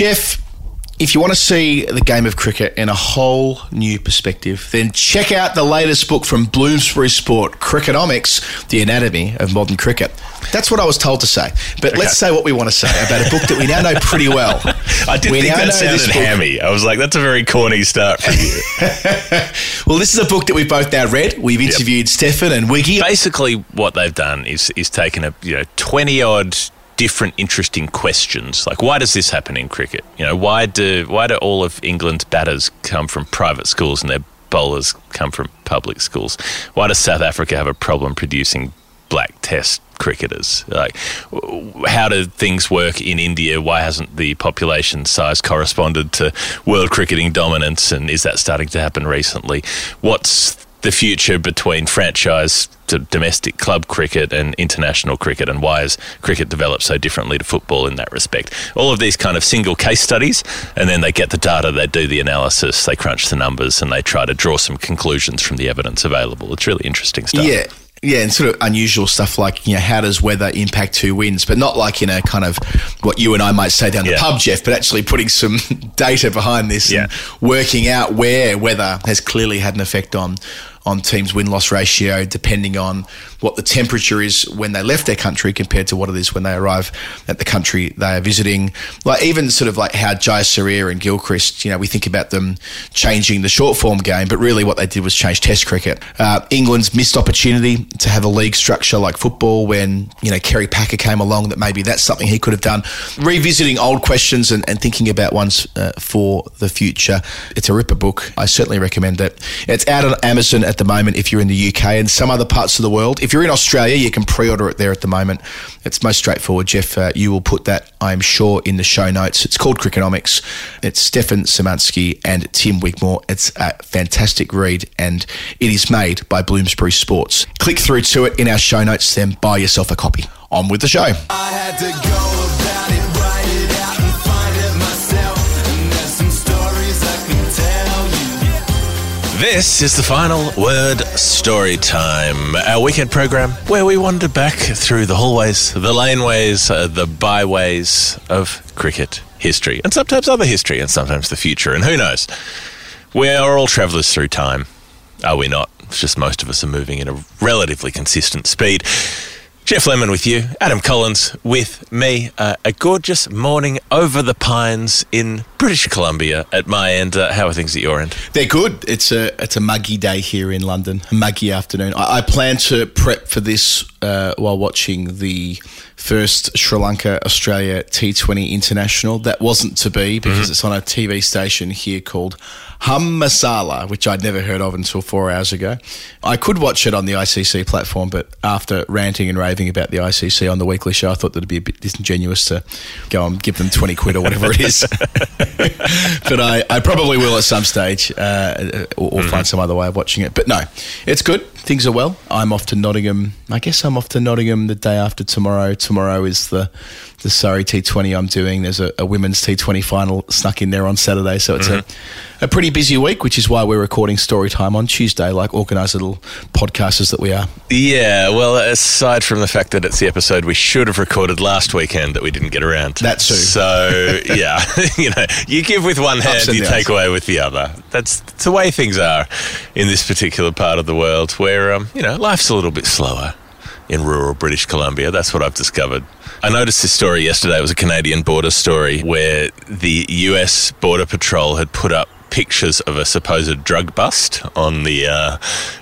Geoff, if you want to see the game of cricket in a whole new perspective, then check out the latest book from Bloomsbury Sport, Crickonomics, The Anatomy of Modern Cricket. That's what I was told to say. But let's say what we want to say about a book that we now know pretty well. I did We think that sounded hammy. I was like, that's a very corny start for you. Well, this is a book that we've both now read. We've interviewed Stefan and Wiggy. Basically, what they've done is is taken a you know twenty odd different interesting questions. Like why does this happen in cricket? You know why do why do all of england's batters come from private schools and their bowlers come from public schools? Why does south africa have a problem producing black test cricketers? Like how do things work in india? Why hasn't the population size corresponded to world cricketing dominance? And is that starting to happen recently? What's the future between franchise to domestic club cricket and international cricket and why has cricket developed so differently to football in that respect all of these kind of single case studies and then they get the data they do the analysis they crunch the numbers and they try to draw some conclusions from the evidence available it's really interesting stuff Yeah. Yeah, and sort of unusual stuff like, you know, how does weather impact who wins? But not like in a kind of what you and I might say down the Yeah. pub, Geoff, but actually putting some data behind this and Yeah. working out where weather has clearly had an effect on on teams' win loss ratio, depending on what the temperature is when they left their country compared to what it is when they arrive at the country they are visiting. Like even sort of like how Jayasuriya and Gilchrist, you know, we think about them changing the short form game, but really what they did was change Test cricket. Uh, England's missed opportunity to have a league structure like football when you know Kerry Packer came along. That maybe that's something he could have done. Revisiting old questions and, and thinking about ones uh, for the future. It's a ripper book. I certainly recommend it. It's out on Amazon at the moment if you're in the UK and some other parts of the world. If you're in Australia, you can pre-order it there at the moment. It's most straightforward, Geoff. Uh, you will put that, I'm sure, in the show notes. It's called Crickonomics. It's Stefan Szymanski and Tim Wigmore. It's a fantastic read and it is made by Bloomsbury Sports. Click through to it in our show notes, then buy yourself a copy. On with the show. This is the final word story time, our weekend program where we wander back through the hallways, the laneways, uh, the byways of cricket history, and sometimes other history, and sometimes the future, and who knows? We are all travellers through time, are we not? It's just most of us are moving in a relatively consistent speed. Geoff Lemon with you, Adam Collins with me. Uh, a gorgeous morning over the pines in British Columbia at my end. Uh, how are things at your end? They're good. It's a it's a muggy day here in London, a muggy afternoon. I, I plan to prep for this uh, while watching the first Sri Lanka Australia T20 International. That wasn't to be because it's on a TV station here called Hum Masala, which I'd never heard of until four hours ago. I could watch it on the ICC platform, but after ranting and raving about the ICC on the weekly show, I thought that it'd be a bit disingenuous to go and give them 20 quid or whatever it is. but I, I probably will at some stage uh, or, or find some other way of watching it. But no, it's good. Things are well. I'm off to Nottingham. I guess I'm off to Nottingham the day after tomorrow. Tomorrow is the the Surrey T20 I'm doing. There's a, a women's T20 final snuck in there on Saturday. So it's a, a pretty busy week, which is why we're recording story time on Tuesday, like organised little podcasters that we are. Yeah, well, aside from the fact that it's the episode we should have recorded last weekend that we didn't get around to. That too. So, yeah, you know, you give with one hand, and you take away with the other. That's, that's the way things are in this particular part of the world where, um, you know, life's a little bit slower in rural British Columbia. That's what I've discovered. I noticed this story yesterday. It was a Canadian border story where the US Border Patrol had put up pictures of a supposed drug bust on the uh,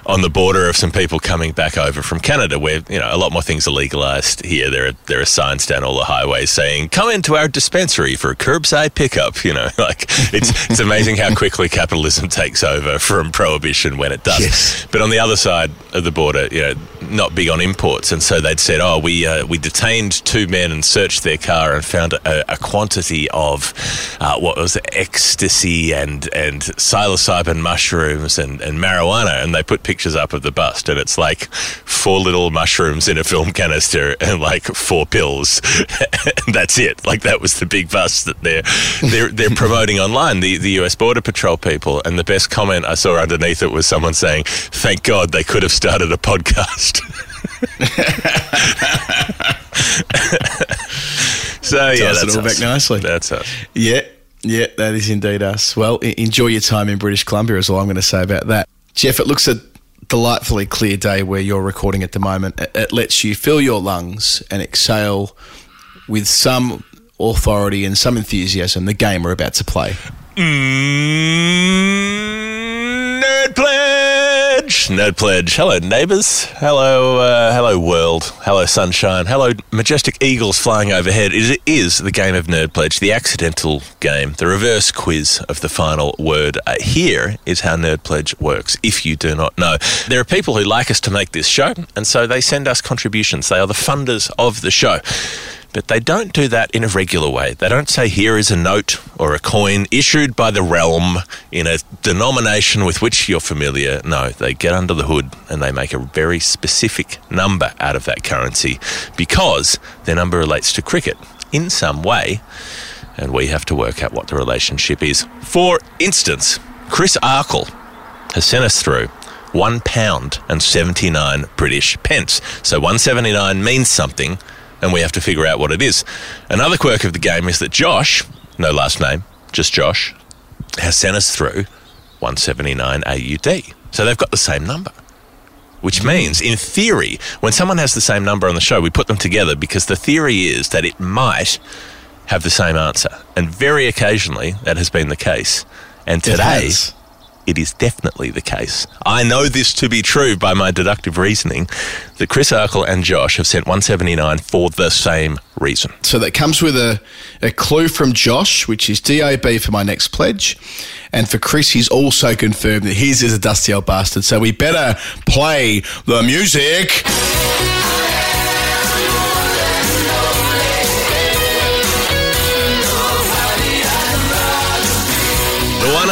on the border of some people coming back over from Canada, where you know a lot more things are legalized here. There are there are signs down all the highways saying "Come into our dispensary for a curbside pickup." You know, like it's it's amazing how quickly capitalism takes over from prohibition when it does. Yes. But on the other side of the border, you know, not big on imports, and so they'd said, "Oh, we uh, we detained two men and searched their car and found a, a quantity of uh, what was it, ecstasy and and psilocybin mushrooms and, and marijuana." And they put pictures up of the bust, and it's like four little mushrooms in a film canister and like four pills, and that's it. Like that was the big bust that they're they're they're promoting online. The the U.S. Border Patrol people, and the best comment I saw underneath it was someone saying, "Thank God they could have started a podcast." So yeah, that's all back nicely. That's us. Yeah, yeah, that is indeed us. Well, enjoy your time in British Columbia, is all I'm going to say about that. Geoff, it looks a delightfully clear day where you're recording at the moment. It, lets you fill your lungs and exhale with some authority and some enthusiasm the game we're about to play. Mm, Nerd nerd pledge. Hello, neighbours. Hello, uh, hello, world. Hello, sunshine. Hello, majestic eagles flying overhead. It is the game of nerd pledge, the accidental game, the reverse quiz of the final word. Uh, here is how nerd pledge works. If you do not know, there are people who like us to make this show, and so they send us contributions. They are the funders of the show. But they don't do that in a regular way. They don't say, here is a note or a coin issued by the realm in a denomination with which you're familiar. No, they get under the hood and they make a very specific number out of that currency because their number relates to cricket in some way. And we have to work out what the relationship is. For instance, Chris Arkle has sent us through one pound and 79 British pence. So 179 means something, and we have to figure out what it is. Another quirk of the game is that Josh, no last name, just Josh, has sent us through 179 AUD. So they've got the same number. Which means, in theory, when someone has the same number on the show, we put them together because the theory is that it might have the same answer. And very occasionally, that has been the case. And today. It is definitely the case. I know this to be true by my deductive reasoning that Chris Arkle and Josh have sent 179 for the same reason. So that comes with a, a clue from Josh, which is DAB for my next pledge. And for Chris, he's also confirmed that his is a dusty old bastard. So we better play the music.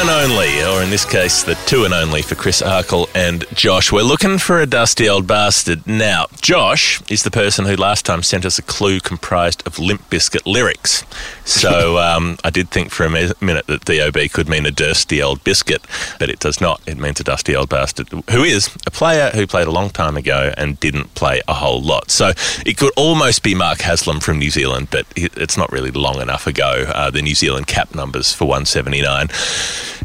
And only, or in this case, the two and only for Chris Arkle and Josh. We're looking for a dusty old bastard. Now, Josh is the person who last time sent us a clue comprised of Limp Bizkit lyrics. So um, I did think for a mi- minute that DOB could mean a dusty old biscuit, but it does not. It means a dusty old bastard, who is a player who played a long time ago and didn't play a whole lot. So it could almost be Mark Haslam from New Zealand, but it's not really long enough ago. Uh, the New Zealand cap numbers for 179.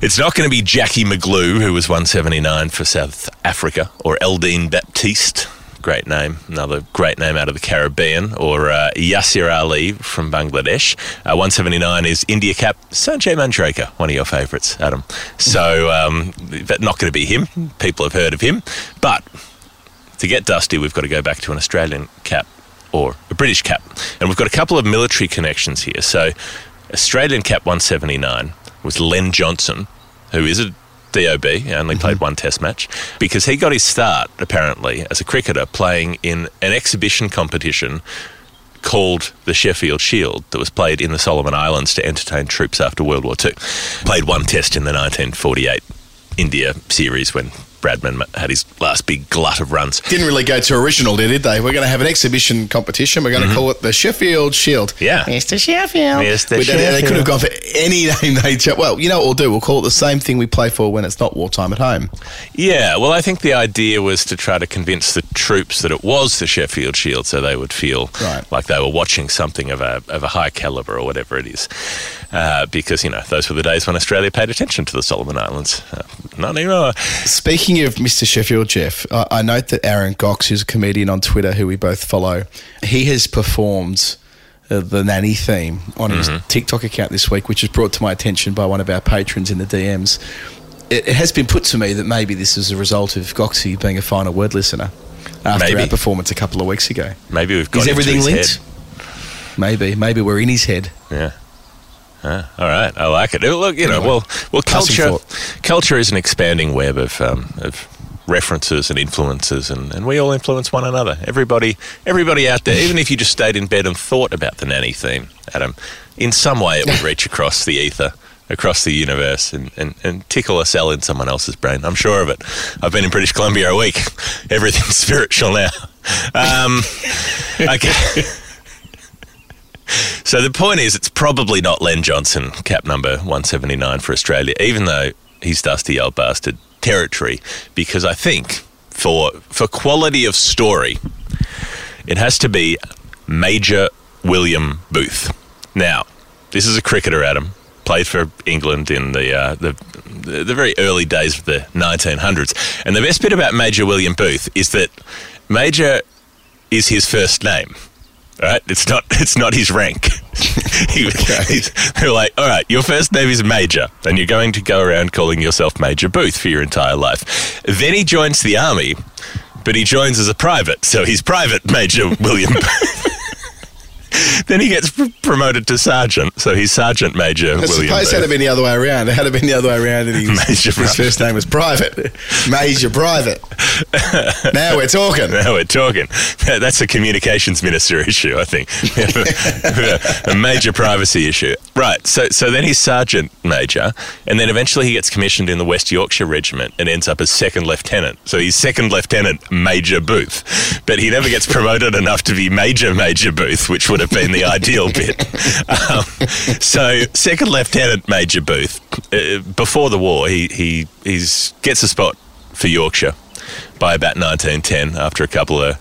It's not going to be Jackie McGlew, who was 179 for South Africa, or Eldine Baptiste. Great name, another great name out of the Caribbean, or uh, Yasir Ali from Bangladesh. Uh, 179 is India cap Sanjay Manjrekar, one of your favourites, Adam. So, um, not going to be him. People have heard of him. But to get Dusty, we've got to go back to an Australian cap or a British cap. And we've got a couple of military connections here. So, Australian cap 179 was Len Johnson, who is a DOB, only played mm-hmm. one test match, because he got his start, apparently, as a cricketer playing in an exhibition competition called the Sheffield Shield that was played in the Solomon Islands to entertain troops after World War II. Played one test in the 1948 India series when Bradman had his last big glut of runs. Didn't really go to original, there, did they? We're going to have an exhibition competition. We're going to call it the Sheffield Shield. Yeah. Mr. Sheffield. Mr. But they, they could have gone for any name they chose. Well, you know what we'll do? We'll call it the same thing we play for when it's not wartime at home. Yeah, well, I think the idea was to try to convince the troops that it was the Sheffield Shield, so they would feel Right. like they were watching something of a of a high caliber or whatever it is, uh, because you know those were the days when Australia paid attention to the Solomon Islands. Uh, not anymore. Speaking of Mr. Sheffield, Geoff, I, I note that Aaron Gocs, who's a comedian on Twitter who we both follow, he has performed uh, the nanny theme on his TikTok account this week, which was brought to my attention by one of our patrons in the DMs. It, it has been put to me that maybe this is a result of Goxie being a final word listener after Maybe. our performance a couple of weeks ago. Maybe we've got Is everything linked? head. Maybe, maybe we're in his head. Yeah. Uh, all right, I like it. Look, you know, Anyway, well, well, culture, culture is an expanding web of um, of references and influences, and, and we all influence one another. Everybody, everybody out there, even if you just stayed in bed and thought about the nanny theme, Adam, in some way it would reach across the ether, across the universe, and, and, and tickle a cell in someone else's brain. I'm sure of it. I've been in British Columbia a week. Everything's spiritual now. Um, okay. So the point is, it's probably not Len Johnson, cap number 179 for Australia, even though he's dusty old bastard territory, because I think for for quality of story, it has to be Major William Booth. Now, this is a cricketer, Adam. Played for England in the, uh, the the very early days of the 1900s. And the best bit about Major William Booth is that Major is his first name. Right? It's not. It's not his rank. He- he's- they're like, all right, your first name is Major, and you're going to go around calling yourself Major Booth for your entire life. Then he joins the army, but he joins as a private, so he's Private Major William Booth. then he gets pr- promoted to sergeant, so he's Sergeant Major I William suppose Booth. it had it been the other way around. It had it been the other way around, and his, Major his Private. first name was Private. Major Private. now we're talking. Now we're talking. That's a communications minister issue, I think. a major privacy issue. Right. So, so then he's sergeant major, and then eventually he gets commissioned in the West Yorkshire Regiment and ends up as second lieutenant. So he's second lieutenant Major Booth, but he never gets promoted enough to be Major Major Booth, which would have been the ideal bit. Um, so second lieutenant Major Booth, uh, before the war, he he he's gets a spot for Yorkshire by about 1910 after a couple of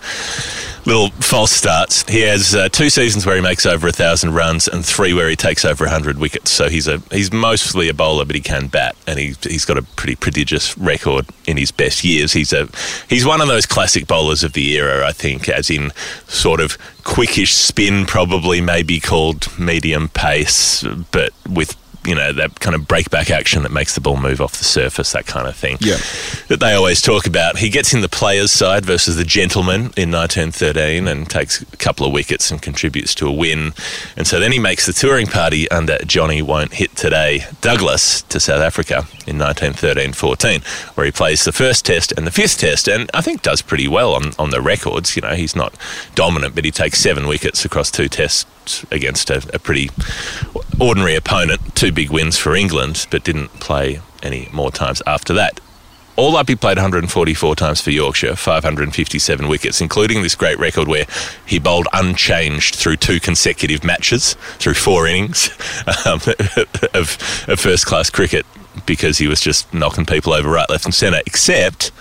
little false starts. He has uh, two seasons where he makes over a thousand runs and three where he takes over hundred wickets. So he's a he's mostly a bowler, but he can bat, and he he's got a pretty prodigious record in his best years. He's a he's one of those classic bowlers of the era, I think, as in sort of quickish spin, probably maybe called medium pace, but with you know that kind of breakback action that makes the ball move off the surface, that kind of thing Yeah. that they always talk about. He gets in the players' side versus the gentlemen in 1913 and takes a couple of wickets and contributes to a win. And so then he makes the touring party under Johnny Won't Hit Today Douglas to South Africa in 1913 14, where he plays the first test and the fifth test and I think does pretty well on, on the records. You know, he's not dominant, but he takes seven wickets across two tests against a, a pretty ordinary opponent. Two big wins for England, but didn't play any more times after that. All up, he played 144 times for Yorkshire, 557 wickets, including this great record where he bowled unchanged through two consecutive matches, through four innings um, of, of first class cricket, because he was just knocking people over right, left, and centre. Except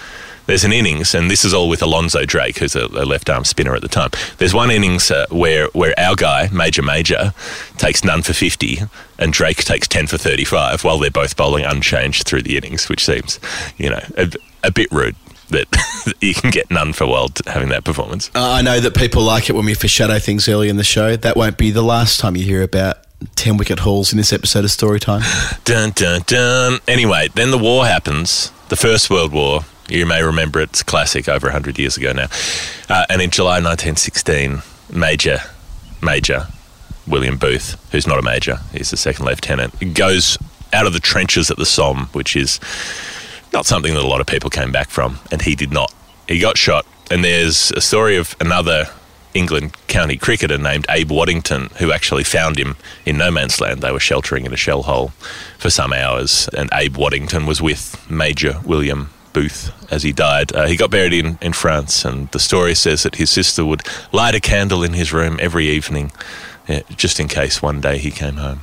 there's an innings, and this is all with Alonzo Drake, who's a, a left arm spinner at the time. There's one innings uh, where where our guy Major Major takes none for 50, and Drake takes 10 for 35, while they're both bowling unchanged through the innings, which seems, you know, a, a bit rude. That you can get none for well having that performance. Uh, I know that people like it when we foreshadow things early in the show. That won't be the last time you hear about 10 wicket hauls in this episode of Storytime. Dun dun dun. Anyway, then the war happens, the First World War. You may remember it's a classic over 100 years ago now. Uh, and in July 1916, Major, Major William Booth, who's not a major, he's the second lieutenant, goes out of the trenches at the Somme, which is not something that a lot of people came back from, and he did not. He got shot, and there's a story of another England county cricketer named Abe Waddington who actually found him in no man's land. They were sheltering in a shell hole for some hours, and Abe Waddington was with Major William Booth as he died. Uh, he got buried in, in France, and the story says that his sister would light a candle in his room every evening, uh, just in case one day he came home.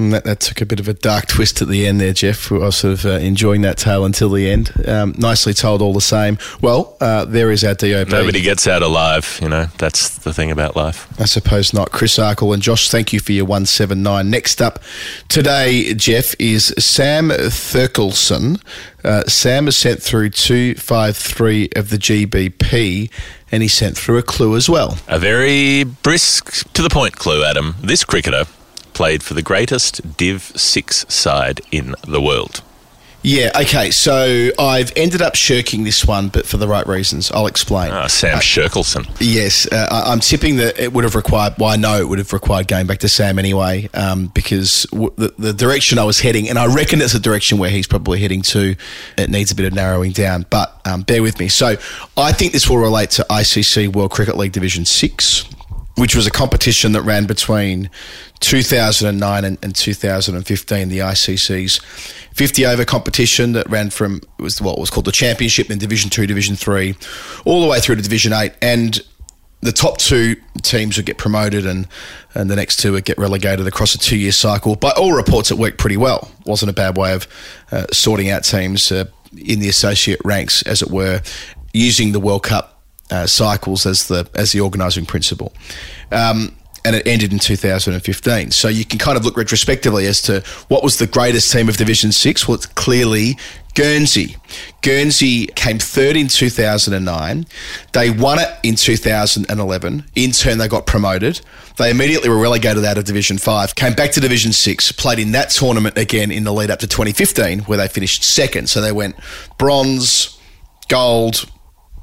And that, that took a bit of a dark twist at the end there, Geoff. I was sort of uh, enjoying that tale until the end. Um, nicely told, all the same. Well, uh, there is our DOB. Nobody gets out alive, you know, that's the thing about life. I suppose not. Chris Arkle and Josh, thank you for your 179. Next up today, Geoff, is Sam Therkelsen. Uh, Sam has sent through 253 of the GBP and he sent through a clue as well. A very brisk, to the point clue, Adam. This cricketer played for the greatest Div 6 side in the world. Yeah, okay, so I've ended up shirking this one, but for the right reasons. I'll explain. Ah, Sam Therkelsen. Yes, uh, I- I'm tipping that it would have required. Well, I know it would have required going back to Sam anyway, um, because w- the, the direction I was heading, and I reckon it's a direction where he's probably heading to. It needs a bit of narrowing down, but um, bear with me. So, I think this will relate to ICC World Cricket League Division Six, which was a competition that ran between 2009 and, and 2015. The ICC's 50 over competition that ran from it was what was called the Championship, in Division Two, Division Three, all the way through to Division Eight, and the top two teams would get promoted and, and the next two would get relegated across a two year cycle. By all reports, it worked pretty well. Wasn't a bad way of uh, sorting out teams uh, in the associate ranks, as it were, using the World Cup uh, cycles as the as the organising principle. Um, and it ended in 2015. So you can kind of look retrospectively as to what was the greatest team of Division Six. Well, it's clearly Guernsey. Guernsey came third in 2009. They won it in 2011. In turn, they got promoted. They immediately were relegated out of Division 5, came back to Division 6, played in that tournament again in the lead up to 2015, where they finished second. So they went bronze, gold,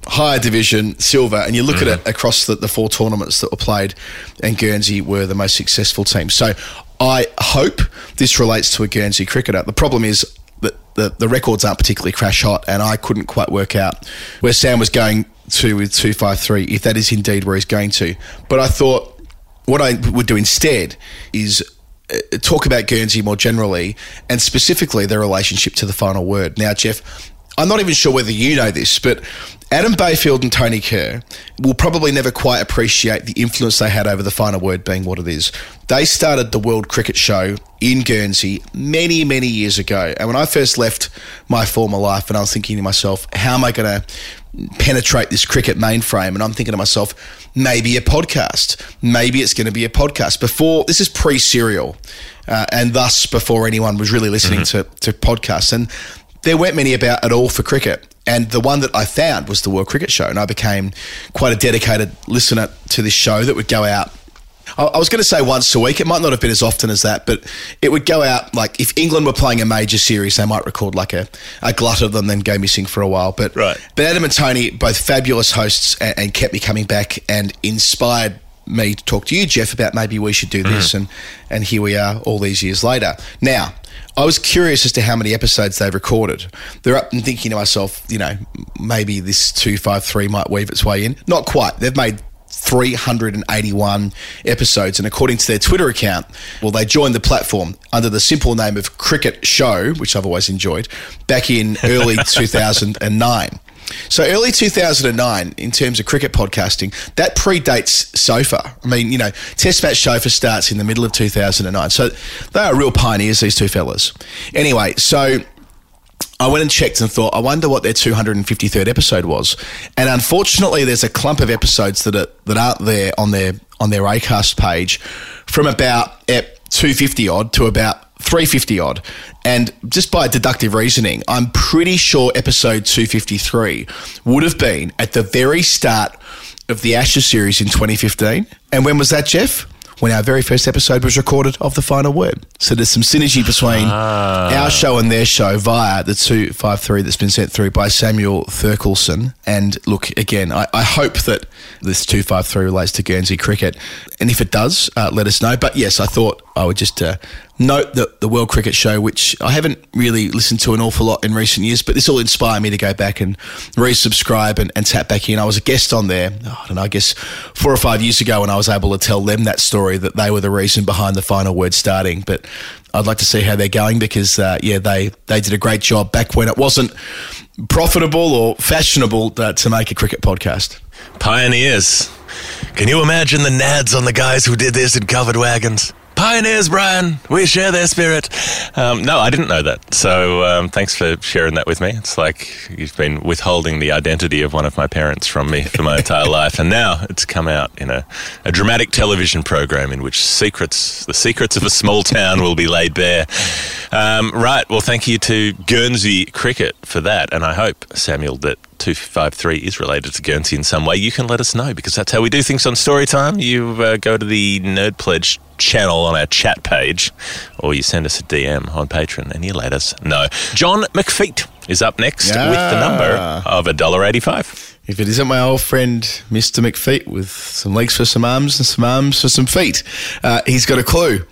higher division, silver, and you look at it across the, the four tournaments that were played, and Guernsey were the most successful team. So I hope this relates to a Guernsey cricketer. The problem is that the, the records aren't particularly crash hot, and I couldn't quite work out where Sam was going to with 253, if that is indeed where he's going to. But I thought what I would do instead is uh, talk about Guernsey more generally and specifically their relationship to the final word. Now, Jeff, I'm not even sure whether you know this, but Adam Bayfield and Tony Kerr will probably never quite appreciate the influence they had over the final word being what it is. They started the World Cricket Show in Guernsey many, many years ago. And when I first left my former life, and I was thinking to myself, how am I going to penetrate this cricket mainframe? And I'm thinking to myself, maybe a podcast. Maybe it's going to be a podcast. Before, this is pre serial, uh, and thus before anyone was really listening to, to podcasts. And there weren't many about at all for cricket. And the one that I found was the World Cricket Show. And I became quite a dedicated listener to this show that would go out. I was going to say once a week. It might not have been as often as that, but it would go out like if England were playing a major series, they might record like a, a glut of them, then go missing for a while. But Right. but Adam and Tony, both fabulous hosts, and, and kept me coming back and inspired me to talk to you, Geoff, about maybe we should do mm-hmm. this. And and here we are, all these years later. Now, I was curious as to how many episodes they've recorded. They're up and thinking to myself, you know, maybe this two five three might weave its way in. Not quite. They've made 381 episodes. And according to their Twitter account, well, they joined the platform under the simple name of Cricket Show, which I've always enjoyed, back in early 2009. So early 2009, in terms of cricket podcasting, that predates Sofa. I mean, you know, Test Match Sofa starts in the middle of 2009. So they are real pioneers, these two fellas. Anyway, so I went and checked and thought, I wonder what their 253rd episode was. And unfortunately, there's a clump of episodes that are, that aren't there on their on their Acast page from about ep 250 odd to about 350 odd. And just by deductive reasoning, I'm pretty sure episode 253 would have been at the very start of the Ashes series in 2015. And when was that, Geoff? When our very first episode was recorded of the final word. So there's some synergy between our show and their show via the 253 that's been sent through by Samuel Therkelsen. And look, again, I, I hope that this 253 relates to Guernsey cricket. And if it does, uh, let us know. But yes, I thought I would just uh, note that the World Cricket Show, which I haven't really listened to an awful lot in recent years, but this will inspire me to go back and resubscribe and, and tap back in. I was a guest on there, I don't know, I guess four or five years ago, and I was able to tell them that story that they were the reason behind the final word starting. But I'd like to see how they're going because, uh, yeah, they, they did a great job back when it wasn't profitable or fashionable uh, to make a cricket podcast. Pioneers. Can you imagine the nads on the guys who did this in covered wagons? Pioneers, Brian. We share their spirit. Um, no, I didn't know that. So um, thanks for sharing that with me. It's like you've been withholding the identity of one of my parents from me for my entire life, and now it's come out in a, a dramatic television program in which secrets, the secrets of a small town, will be laid bare. Um, right. Well, thank you to Guernsey Cricket for that, and I hope Samuel that 253 is related to Guernsey in some way, you can let us know because that's how we do things on Storytime. You uh, go to the Nerd Pledge channel on our chat page or you send us a DM on Patreon and you let us know. John McPheat is up next with the number of $1.85. If it isn't my old friend Mr. McPheat with some legs for some arms and some arms for some feet, uh, he's got a clue.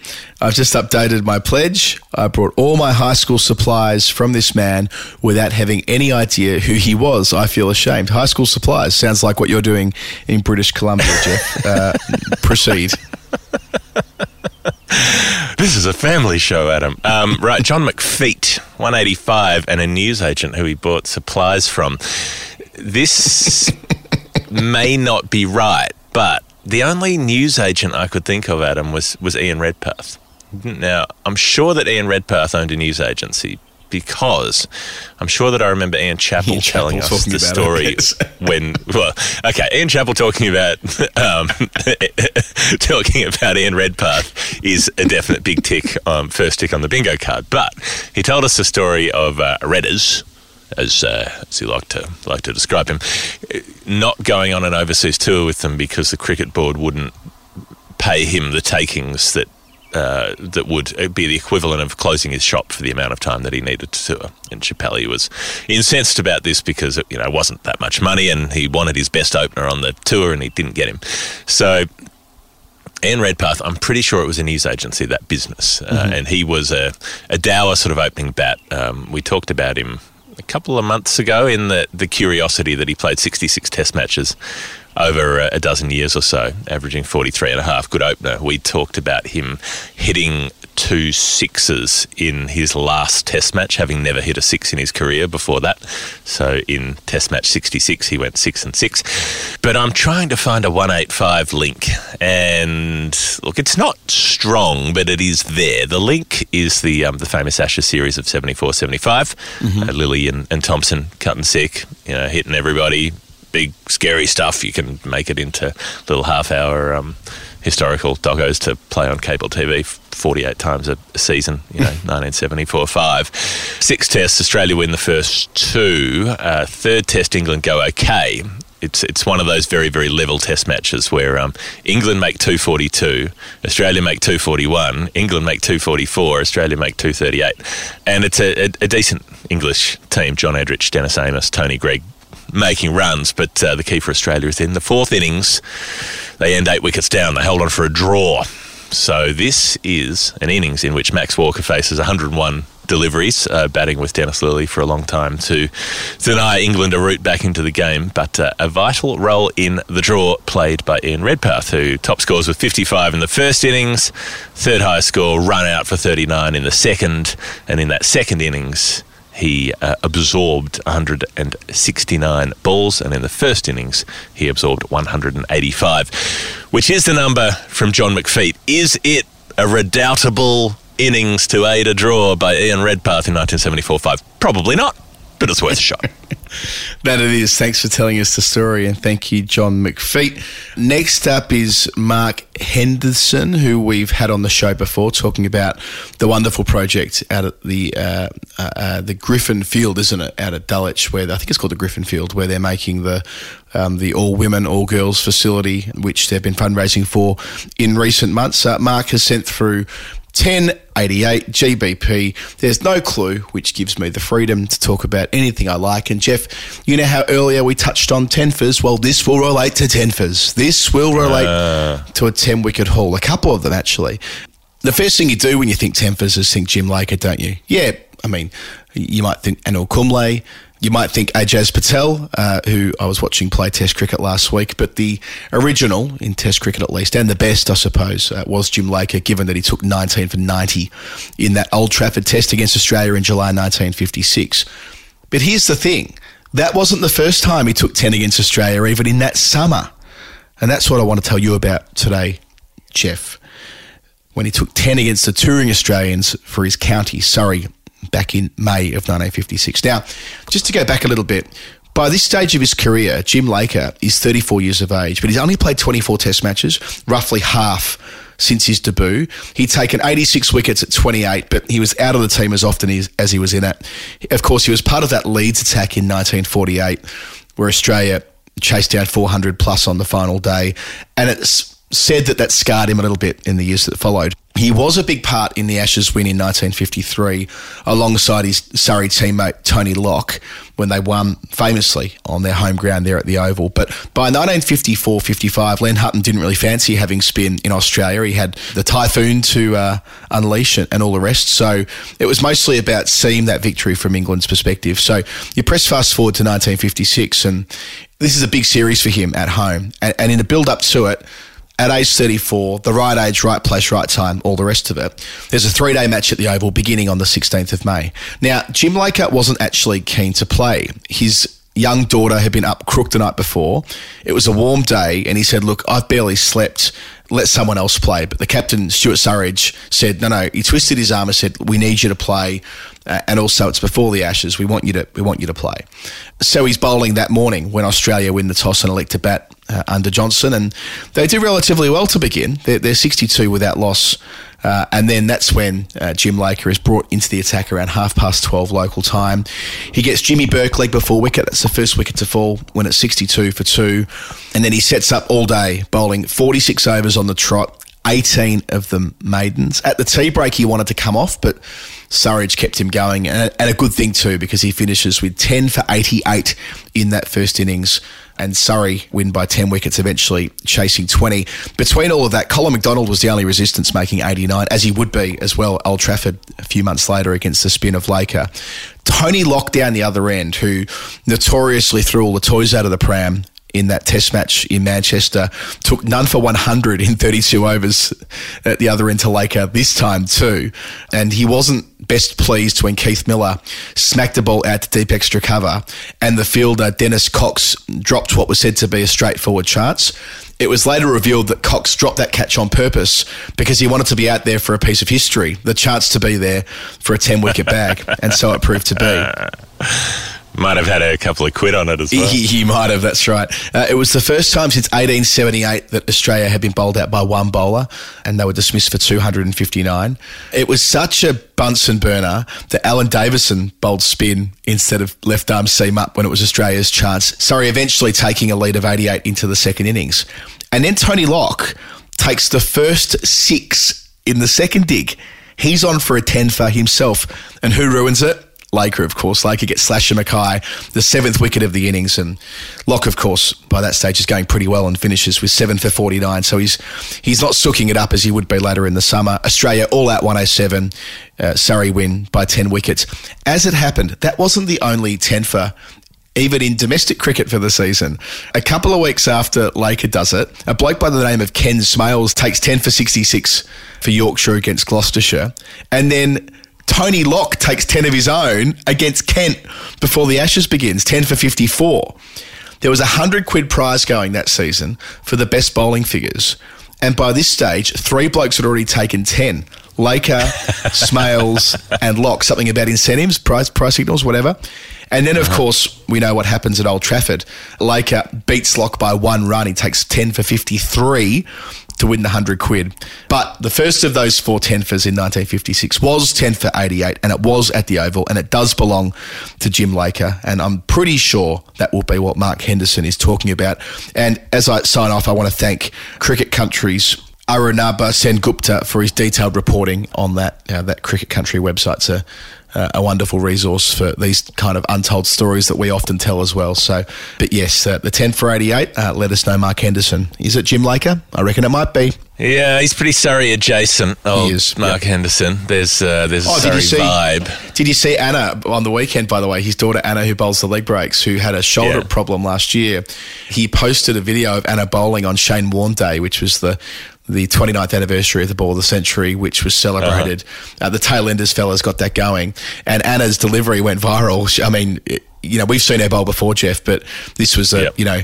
I've just updated my pledge. I brought all my high school supplies from this man without having any idea who he was. I feel ashamed. High school supplies sounds like what you're doing in British Columbia, Geoff. Uh, proceed. This is a family show, Adam. Um, right, John McPheat, 185, and a newsagent who he bought supplies from. This may not be right, but the only newsagent I could think of, Adam, was, was Ian Redpath. Now, I'm sure that Ian Redpath owned a news agency, because I'm sure that I remember Ian Chappell Ian Chappell telling us the story when, well, okay, Ian Chappell talking about um, talking about Ian Redpath is a definite big tick, um, first tick on the bingo card. But he told us the story of uh, Redders. As, uh, as he liked to like to describe him, not going on an overseas tour with them because the cricket board wouldn't pay him the takings that uh, that would be the equivalent of closing his shop for the amount of time that he needed to tour. And Chappelli was incensed about this because it you know wasn't that much money, and he wanted his best opener on the tour, and he didn't get him. So. Ian Redpath, I'm pretty sure it was a news agency, that business. Uh, and he was a, a dour sort of opening bat. Um, we talked about him a couple of months ago in the, the curiosity that he played 66 test matches over a, a dozen years or so, averaging 43 and a half. Good opener. We talked about him hitting two sixes in his last test match, having never hit a six in his career before that. So in test match 66, he went six and six. But I'm trying to find a 185 link. And look, it's not strong, but it is there. The link is the um, the famous Ashes series of 74 75. Uh, Lillee and, and Thomson cutting sick, you know, hitting everybody. Big, scary stuff. You can make it into little half hour um, historical doggos to play on cable TV 48 times a a season, you know, 1974 5. Six tests, Australia win the first two. Uh, third test, England go okay. It's, it's one of those very, very level test matches where um, England make 242, Australia make 241, England make 244, Australia make 238. And it's a, a, a decent English team. John Edrich, Dennis Amiss, Tony Greig making runs, but uh, the key for Australia is in the fourth innings. They end eight wickets down. They hold on for a draw. So this is an innings in which Max Walker faces 101 deliveries, uh, batting with Dennis Lillee for a long time to deny England a route back into the game. But uh, a vital role in the draw played by Ian Redpath, who top scores with 55 in the first innings, third highest score, run out for 39 in the second, and in that second innings he uh, absorbed 169 balls, and in the first innings, he absorbed 185, which is the number from John McPhee. Is it a redoubtable innings to aid a draw by Ian Redpath in 1974 5? Probably not, but it's worth a shot. That it is. Thanks for telling us the story, and thank you, John McPheat. Next up is Mark Henderson, who we've had on the show before, talking about the wonderful project out at the uh, uh, uh, the Griffin Field, isn't it? Out at Dulwich, where I think it's called the Griffin Field, where they're making the um, the all women, all girls facility, which they've been fundraising for in recent months. Uh, Mark has sent through 1088 GBP. There's no clue, which gives me the freedom to talk about anything I like. And Geoff, you know how earlier we touched on tenfers? Well, this will relate to tenfers. This will relate uh. to a 10 wicket haul, a couple of them actually. The first thing you do when you think tenfers is think Jim Laker, don't you? Yeah, I mean, you might think Anil Kumble. You might think Ajaz Patel, uh, who I was watching play Test cricket last week, but the original in Test cricket at least, and the best, I suppose, uh, was Jim Laker, given that he took 19 for 90 in that Old Trafford Test against Australia in July 1956. But here's the thing that wasn't the first time he took 10 against Australia, even in that summer. And that's what I want to tell you about today, Geoff when he took 10 against the touring Australians for his county, Surrey, back in May of 1956. Now, just to go back a little bit, by this stage of his career, Jim Laker is 34 years of age, but he's only played 24 test matches, roughly half since his debut. He'd taken 86 wickets at 28, but he was out of the team as often as, he was in it. Of course, he was part of that Leeds attack in 1948, where Australia chased down 400 plus on the final day, and it's said that that scarred him a little bit in the years that followed. He was a big part in the Ashes win in 1953 alongside his Surrey teammate Tony Lock when they won famously on their home ground there at the Oval. But by 1954 55, Len Hutton didn't really fancy having spin in Australia. He had the typhoon to uh, unleash and all the rest. So it was mostly about seeing that victory from England's perspective. So you press fast forward to 1956, and this is a big series for him at home. And, and in the build up to it, at age 34, the right age, right place, right time, all the rest of it. There's a three day match at the Oval beginning on the 16th of May. Now, Jim Laker wasn't actually keen to play. His young daughter had been up crook the night before. It was a warm day, and he said, Look, I've barely slept let someone else play. But the captain, Stuart Surridge, said, no, no. He twisted his arm and said, we need you to play. Uh, and also, it's before the Ashes. We want you to we want you to play. So he's bowling that morning when Australia win the toss and elect to bat uh, under Johnson, and they do relatively well to begin. They're, they're 62 without loss. Uh, and then that's when uh, Jim Laker is brought into the attack around half past 12 local time. He gets Jimmy Burke leg before wicket. That's the first wicket to fall when it's 62 for two. And then he sets up all day, bowling 46 overs on the trot, 18 of them maidens. At the tea break, he wanted to come off, but Surridge kept him going. And and a good thing, too, because he finishes with 10 for 88 in that first innings. And Surrey win by 10 wickets, eventually chasing 20. Between all of that, Colin McDonald was the only resistance, making 89, as he would be as well, Old Trafford a few months later against the spin of Laker. Tony Lock down the other end, who notoriously threw all the toys out of the pram in that test match in Manchester. Took none for 100 in 32 overs at the other end to Laker this time too. And he wasn't best pleased when Keith Miller smacked the ball out to deep extra cover and the fielder Dennis Cox dropped what was said to be a straightforward chance. It was later revealed that Cox dropped that catch on purpose because he wanted to be out there for a piece of history, the chance to be there for a 10 wicket bag. and so it proved to be. Might have had a couple of quid on it as well. He, he might have, that's right. Uh, it was the first time since 1878 that Australia had been bowled out by one bowler, and they were dismissed for 259. It was such a Bunsen burner that Alan Davidson bowled spin instead of left arm seam up when it was Australia's chance. Sorry, eventually taking a lead of 88 into the second innings. And then Tony Lock takes the first six in the second dig. He's on for a 10 for himself. And who ruins it? Laker, of course. Laker gets Slasher Mackay, the seventh wicket of the innings. And Lock, of course, by that stage is going pretty well and finishes with seven for 49. So he's he's not sooking it up as he would be later in the summer. Australia all out 107. Uh, Surrey win by 10 wickets. As it happened, that wasn't the only 10 for even in domestic cricket for the season. A couple of weeks after Laker does it, a bloke by the name of Ken Smales takes 10 for 66 for Yorkshire against Gloucestershire. And then Tony Lock takes 10 of his own against Kent before the Ashes begins, 10 for 54. There was a 100 quid prize going that season for the best bowling figures. And by this stage, three blokes had already taken 10. Laker, Smales, and Lock. Something about incentives, price, price signals, whatever. And then, of uh-huh. course, we know what happens at Old Trafford. Laker beats Lock by one run. He takes 10 for 53 to win the 100 quid. But the first of those four 10 fors in 1956 was 10 for 88, and it was at the Oval, and it does belong to Jim Laker. And I'm pretty sure that will be what Mark Henderson is talking about. And as I sign off, I want to thank Cricket Country's Arunabha Sengupta for his detailed reporting on that that Cricket Country website. Uh, a wonderful resource for these kind of untold stories that we often tell as well. So, but yes, uh, the 10 for 88, uh, let us know, Mark Henderson. Is it Jim Laker? I reckon it might be. Yeah, he's pretty Surrey adjacent. Oh, is, Mark Henderson. There's uh, there's a Oh, Surrey see? vibe. Did you see Anna on the weekend? By the way, his daughter Anna, who bowls the leg breaks, who had a shoulder Yeah. problem last year. He posted a video of Anna bowling on Shane Warne Day, which was the the 29th anniversary of the ball of the century, which was celebrated. Uh-huh. Uh, the tail enders fellas got that going, and Anna's delivery went viral. I mean, it, you know, we've seen her bowl before, Geoff, but this was a Yep. you know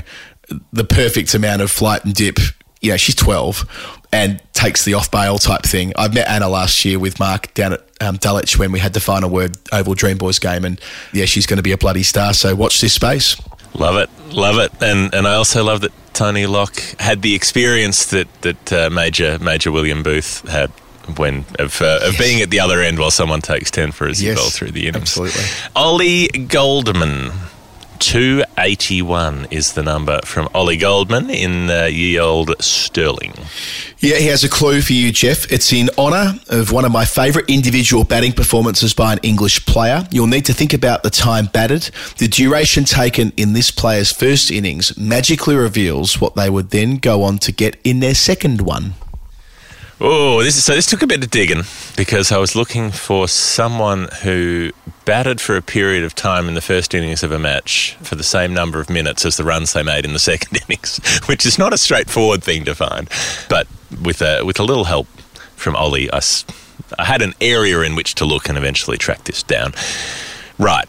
the perfect amount of flight and dip. You know, she's 12 and takes the off bail type thing. I met Anna last year with Mark down at um, Dulwich when we had the final word Oval Dream Boys game, and yeah, she's going to be a bloody star. So watch this space. Love it, love it, and and I also love that Tony Lock had the experience that that uh, Major Major William Booth had when of uh, of being at the other end while someone takes ten for as Yes, through the innings. absolutely. Oli Goldman. 281 is the number from Oli Goldman in uh, ye old Sterling. Yeah, he has a clue for you, Geoff. It's in honour of one of my favourite individual batting performances by an English player. You'll need to think about the time batted. The duration taken in this player's first innings magically reveals what they would then go on to get in their second one. Oh, this is, so this took a bit of digging because I was looking for someone who batted for a period of time in the first innings of a match for the same number of minutes as the runs they made in the second innings, which is not a straightforward thing to find. But with a with a little help from Ollie, I, I had an area in which to look and eventually track this down. Right,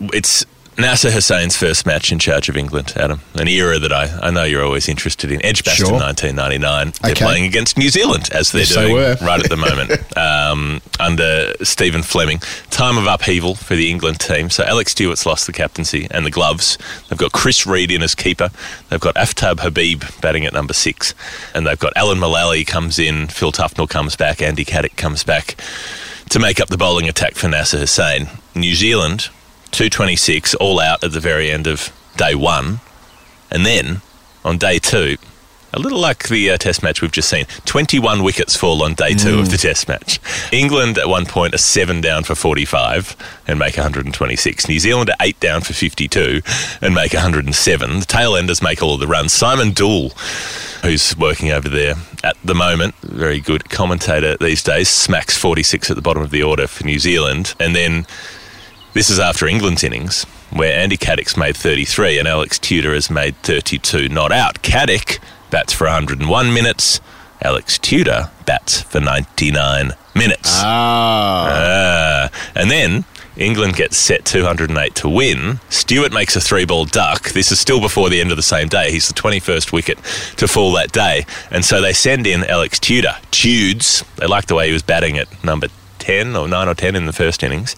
it's Nasser Hussain's first match in charge of England, Adam. An era that I, I know you're always interested in. Edgbaston Sure. 1999. They're Okay. playing against New Zealand, as they're Yes, doing were. right at the moment, um, under Stephen Fleming. Time of upheaval for the England team. So Alex Stewart's lost the captaincy and the gloves. They've got Chris Read in as keeper. They've got Aftab Habib batting at number six. And they've got Alan Mullally comes in, Phil Tufnell comes back, Andy Caddick comes back to make up the bowling attack for Nasser Hussain. New Zealand, 226, all out at the very end of day one. And then on day two, a little like the uh, test match we've just seen, 21 wickets fall on day two of the test match. England at one point are seven down for 45 and make 126. New Zealand are eight down for 52 and make 107. The tail enders make all of the runs. Simon Doull, who's working over there at the moment, very good commentator these days, smacks 46 at the bottom of the order for New Zealand. And then this is after England's innings, where Andy Caddick's made 33 and Alex Tudor has made 32 not out. Caddick bats for 101 minutes. Alex Tudor bats for 99 minutes. Ah. Ah. and then England gets set 208 to win. Stewart makes a three ball duck. This is still before the end of the same day. He's the 21st wicket to fall that day. And so they send in Alex Tudor. Tudes. They like the way he was batting at number 10 or 9 or 10 in the first innings.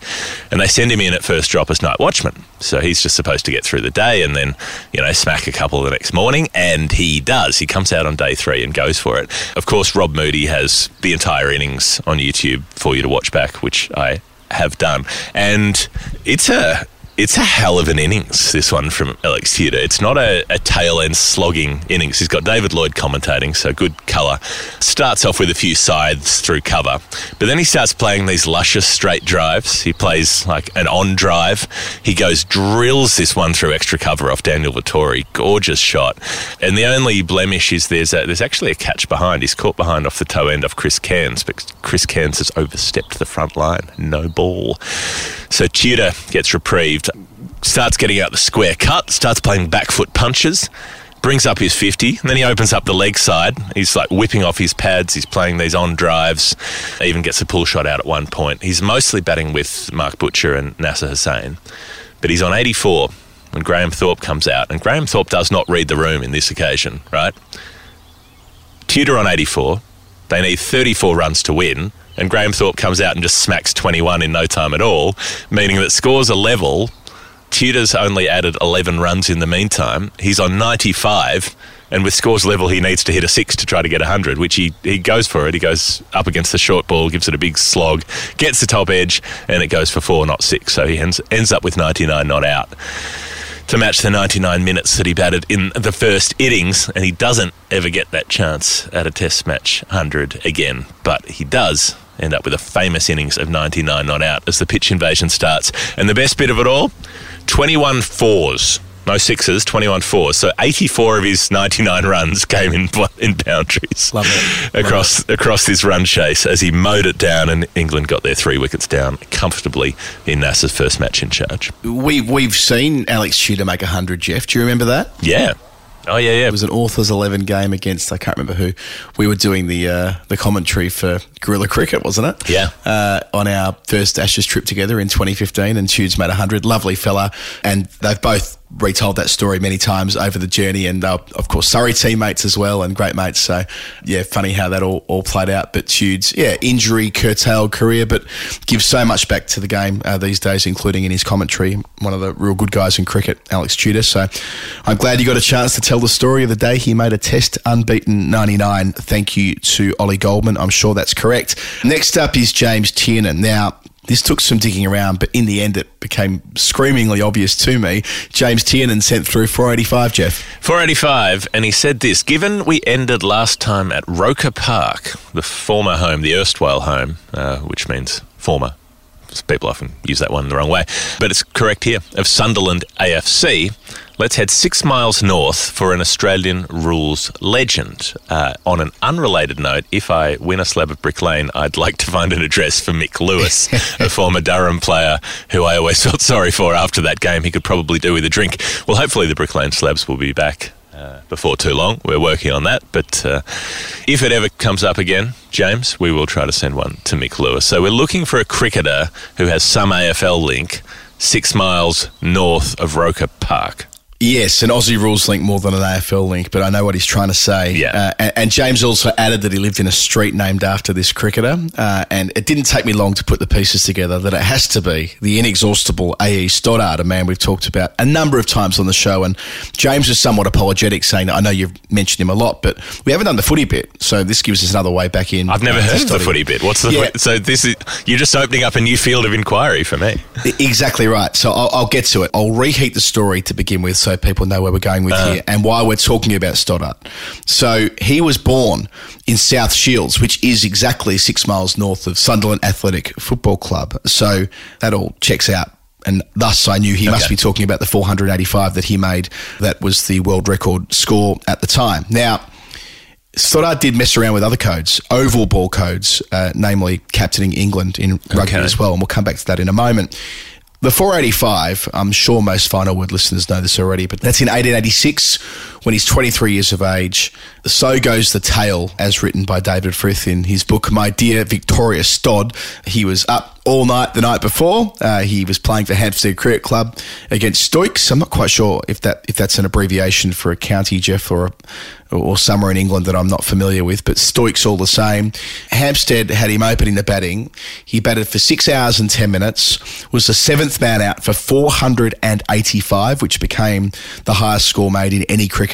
And they send him in at first drop as night watchman. So he's just supposed to get through the day and then, you know, smack a couple the next morning. And he does. He comes out on day three and goes for it. Of course, Rob Moody has the entire innings on YouTube for you to watch back, which I have done. And it's a it's a hell of an innings, this one from Alex Tudor. It's not a, a tail end slogging innings. He's got David Lloyd commentating, so good colour. Starts off with a few sides through cover, but then he starts playing these luscious straight drives. He plays like an on drive. He goes, drills this one through extra cover off Daniel Vettori. Gorgeous shot. And the only blemish is there's, a, there's actually a catch behind. He's caught behind off the toe end of Chris Cairns, but Chris Cairns has overstepped the front line. No ball. So Tudor gets reprieved, starts getting out the square cut, starts playing back foot punches, brings up his 50, and then he opens up the leg side. He's like whipping off his pads, he's playing these on drives, even gets a pull shot out at one point. He's mostly batting with Mark Butcher and Nasser Hussain, but he's on 84 when Graham Thorpe comes out, and Graham Thorpe does not read the room in this occasion, right? Tudor on 84. They need 34 runs to win. And Graham Thorpe comes out and just smacks 21 in no time at all, meaning that scores are level. Tudor's only added 11 runs in the meantime. He's on 95. And with scores level, he needs to hit a six to try to get 100, which he, he goes for it. He goes up against the short ball, gives it a big slog, gets the top edge, and it goes for four, not six. So he ends, ends up with 99 not out to match the 99 minutes that he batted in the first innings, and he doesn't ever get that chance at a Test match 100 again. But he does end up with a famous innings of 99 not out as the pitch invasion starts. And the best bit of it all 21 fours. No sixes, 21 fours. So 84 of his 99 runs came in in boundaries Love it. across across this run chase as he mowed it down, and England got their three wickets down comfortably in Nasser's first match in charge. We, we've seen Alex Tudor make 100, Geoff. Do you remember that? Yeah. Oh yeah, yeah. It was an Authors 11 game against, I can't remember who. We were doing the uh, the commentary for Guerrilla Cricket, wasn't it? Yeah. Uh, on our first Ashes trip together in 2015, and Tudes made 100. Lovely fella. And they've both retold that story many times over the journey, and uh, of course, Surrey teammates as well, and great mates. So, yeah, funny how that all, all played out. But Tudes, yeah, injury curtailed career, but gives so much back to the game uh, these days, including in his commentary. One of the real good guys in cricket, Alex Tudor. So, I'm glad you got a chance to tell the story of the day he made a test unbeaten 99. Thank you to Oli Goldman. I'm sure that's correct. Next up is James Tiernan. Now, this took some digging around, but in the end, it became screamingly obvious to me. James Tiernan sent through 485, Geoff. 485, and he said this Given we ended last time at Roker Park, the former home, the erstwhile home, uh, which means former. People often use that one the wrong way, but it's correct here, of Sunderland AFC. Let's head six miles north for an Australian rules legend. Uh, on an unrelated note, if I win a slab of Brick Lane, I'd like to find an address for Mick Lewis, a former Durham player who I always felt sorry for after that game. He could probably do with a drink. Well, hopefully the Brick Lane slabs will be back uh, before too long. We're working on that. But uh, if it ever comes up again, James, we will try to send one to Mick Lewis. So we're looking for a cricketer who has some AFL link six miles north of Roker Park. Yes, an Aussie rules link more than an AFL link, but I know what he's trying to say. Yeah. Uh, and, and James also added that he lived in a street named after this cricketer. Uh, and it didn't take me long to put the pieces together that it has to be the inexhaustible A.E. Stoddart, a man we've talked about a number of times on the show. And James was somewhat apologetic, saying, I know you've mentioned him a lot, but we haven't done the footy bit. So this gives us another way back in. I've never uh, heard of the footy bit. What's the Yeah. so this is you're just opening up a new field of inquiry for me. Exactly right. So I'll, I'll get to it. I'll reheat the story to begin with so people know where we're going with here and why we're talking about Stoddart. So he was born in South Shields, which is exactly six miles north of Sunderland Athletic Football Club. So that all checks out. And thus, I knew he must be talking about the 485 that he made. That was the world record score at the time. Now, Stoddart did mess around with other codes, oval ball codes, uh, namely captaining England in rugby Okay. as well, and we'll come back to that in a moment. The 485, I'm sure most Final Word listeners know this already, but that's in 1886 when he's 23 years of age. So Goes the Tale, as written by David Frith in his book, My Dear Victorious Stod. He was up all night the night before. Uh, he was playing for Hampstead Cricket Club against Stoics. I'm not quite sure if that if that's an abbreviation for a county, Geoff, or a, or somewhere in England that I'm not familiar with, but Stoics all the same. Hampstead had him opening the batting. He batted for six hours and 10 minutes, was the seventh man out for 485, which became the highest score made in any cricket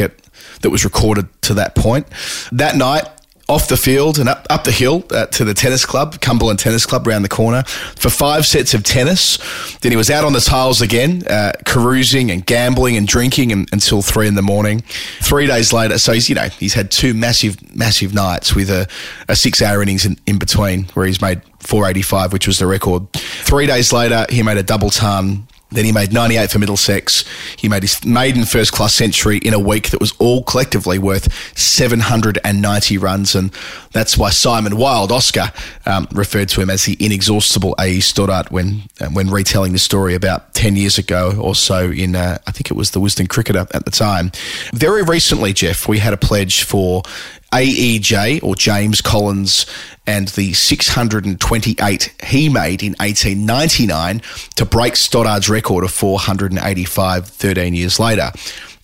that was recorded to that point. That night, off the field and up, up the hill uh, to the tennis club, Cumberland Tennis Club, around the corner, for five sets of tennis. Then he was out on the tiles again, uh, carousing and gambling and drinking and, until three in the morning. Three days later, so he's you know he's had two massive massive nights with a, a six hour innings in, in between where he's made 485, which was the record. Three days later, he made a double ton. Then he made 98 for Middlesex. He made his maiden first class century in a week that was all collectively worth 790 runs. And that's why Simon Wilde, Oscar, um, referred to him as the inexhaustible A.E. Stoddart when, uh, when retelling the story about 10 years ago or so in, uh, I think it was the Wisden Cricketer at the time. Very recently, Geoff, we had a pledge for AEJ or James Collins and the 628 he made in 1899 to break Stoddart's record of 485 13 years later.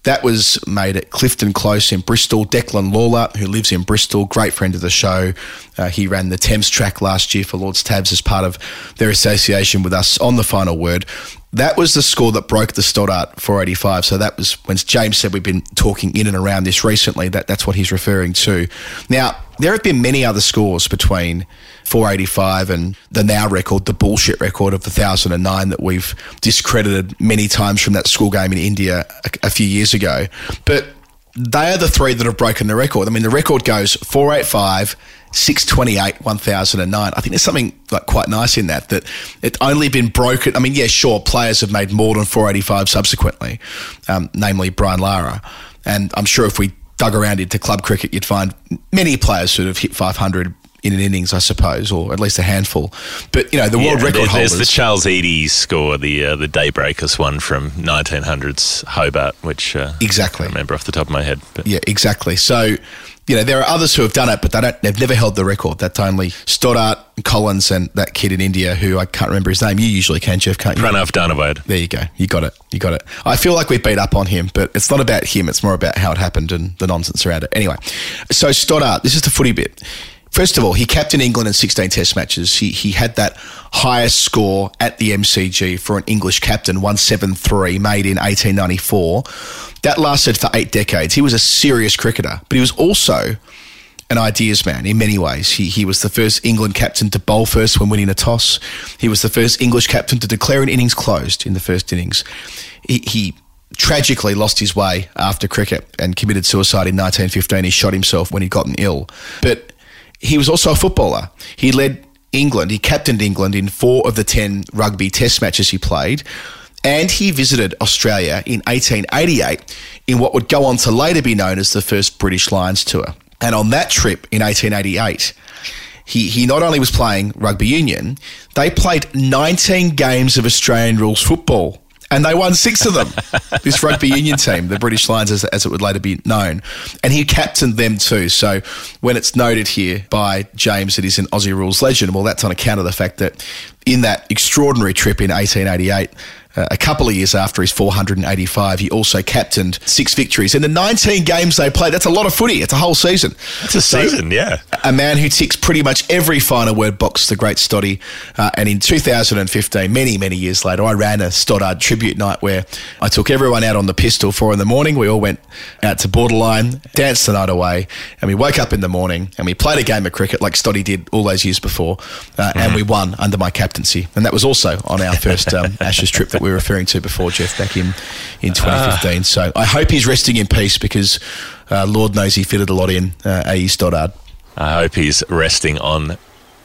That was made at Clifton Close in Bristol. Declan Lawler, who lives in Bristol, great friend of the show. Uh, he ran the Thames track last year for Lord's Tabs as part of their association with us on the final word. That was the score that broke the Stoddart 485. So that was when James said we've been talking in and around this recently. That that's what he's referring to. Now there have been many other scores between 485 and the now record, the bullshit record of 1009 that we've discredited many times from that school game in India a, a few years ago. But they are the three that have broken the record. I mean, the record goes 485, 628, 1009. I think there's something like quite nice in that, that it's only been broken. I mean, yeah, sure, players have made more than 485 subsequently, um, namely Brian Lara. And I'm sure if we dug around into club cricket, you'd find many players sort of hit 500 in an innings, I suppose, or at least a handful. But, you know, the world record there- holders. There's the Charles Eady score, the uh, the Daybreakers one from 1900s Hobart, which uh, Exactly. I remember off the top of my head. But Yeah, exactly. So, you know, there are others who have done it, but they don't. They've never held the record. That's only Stoddart, Collins, and that kid in India who I can't remember his name. You usually can, Geoff, can't you? Pranav Dhanawade. There you go. You got it. You got it. I feel like we beat up on him, but it's not about him. It's more about how it happened and the nonsense around it. Anyway, so Stoddart, this is the footy bit. First of all, he captained England in 16 Test matches. He he had that highest score at the MCG for an English captain, 173, made in 1894. That lasted for eight decades. He was a serious cricketer, but he was also an ideas man in many ways. He, he was the first England captain to bowl first when winning a toss. He was the first English captain to declare an innings closed in the first innings. He, he tragically lost his way after cricket and committed suicide in 1915. He shot himself when he'd gotten ill. But he was also a footballer. He led England, he captained England in four of the 10 rugby test matches he played. And he visited Australia in 1888 in what would go on to later be known as the first British Lions Tour. And on that trip in 1888, he, he not only was playing rugby union, they played 19 games of Australian rules football. And they won six of them. this rugby union team, the British Lions, as, as it would later be known. And he captained them too. So when it's noted here by James that he's an Aussie rules legend, well, that's on account of the fact that in that extraordinary trip in 1888, uh, a couple of years after his 485, he also captained six victories in the 19 games they played. That's a lot of footy. It's a whole season. It's a season, yeah. A man who ticks pretty much every final word box, the great Stoddy. Uh, and in 2015, many, many years later, I ran a Stoddart tribute night where I took everyone out on the pistol four in the morning. We all went out to Borderline, danced the night away, and we woke up in the morning and we played a game of cricket like Stoddy did all those years before, uh, and we won under my captaincy. And that was also on our first um, Ashes trip that we were referring to before, Geoff, back in, in 2015. So I hope he's resting in peace because uh, Lord knows he fitted a lot in uh, A.E. Stoddart. I hope he's resting on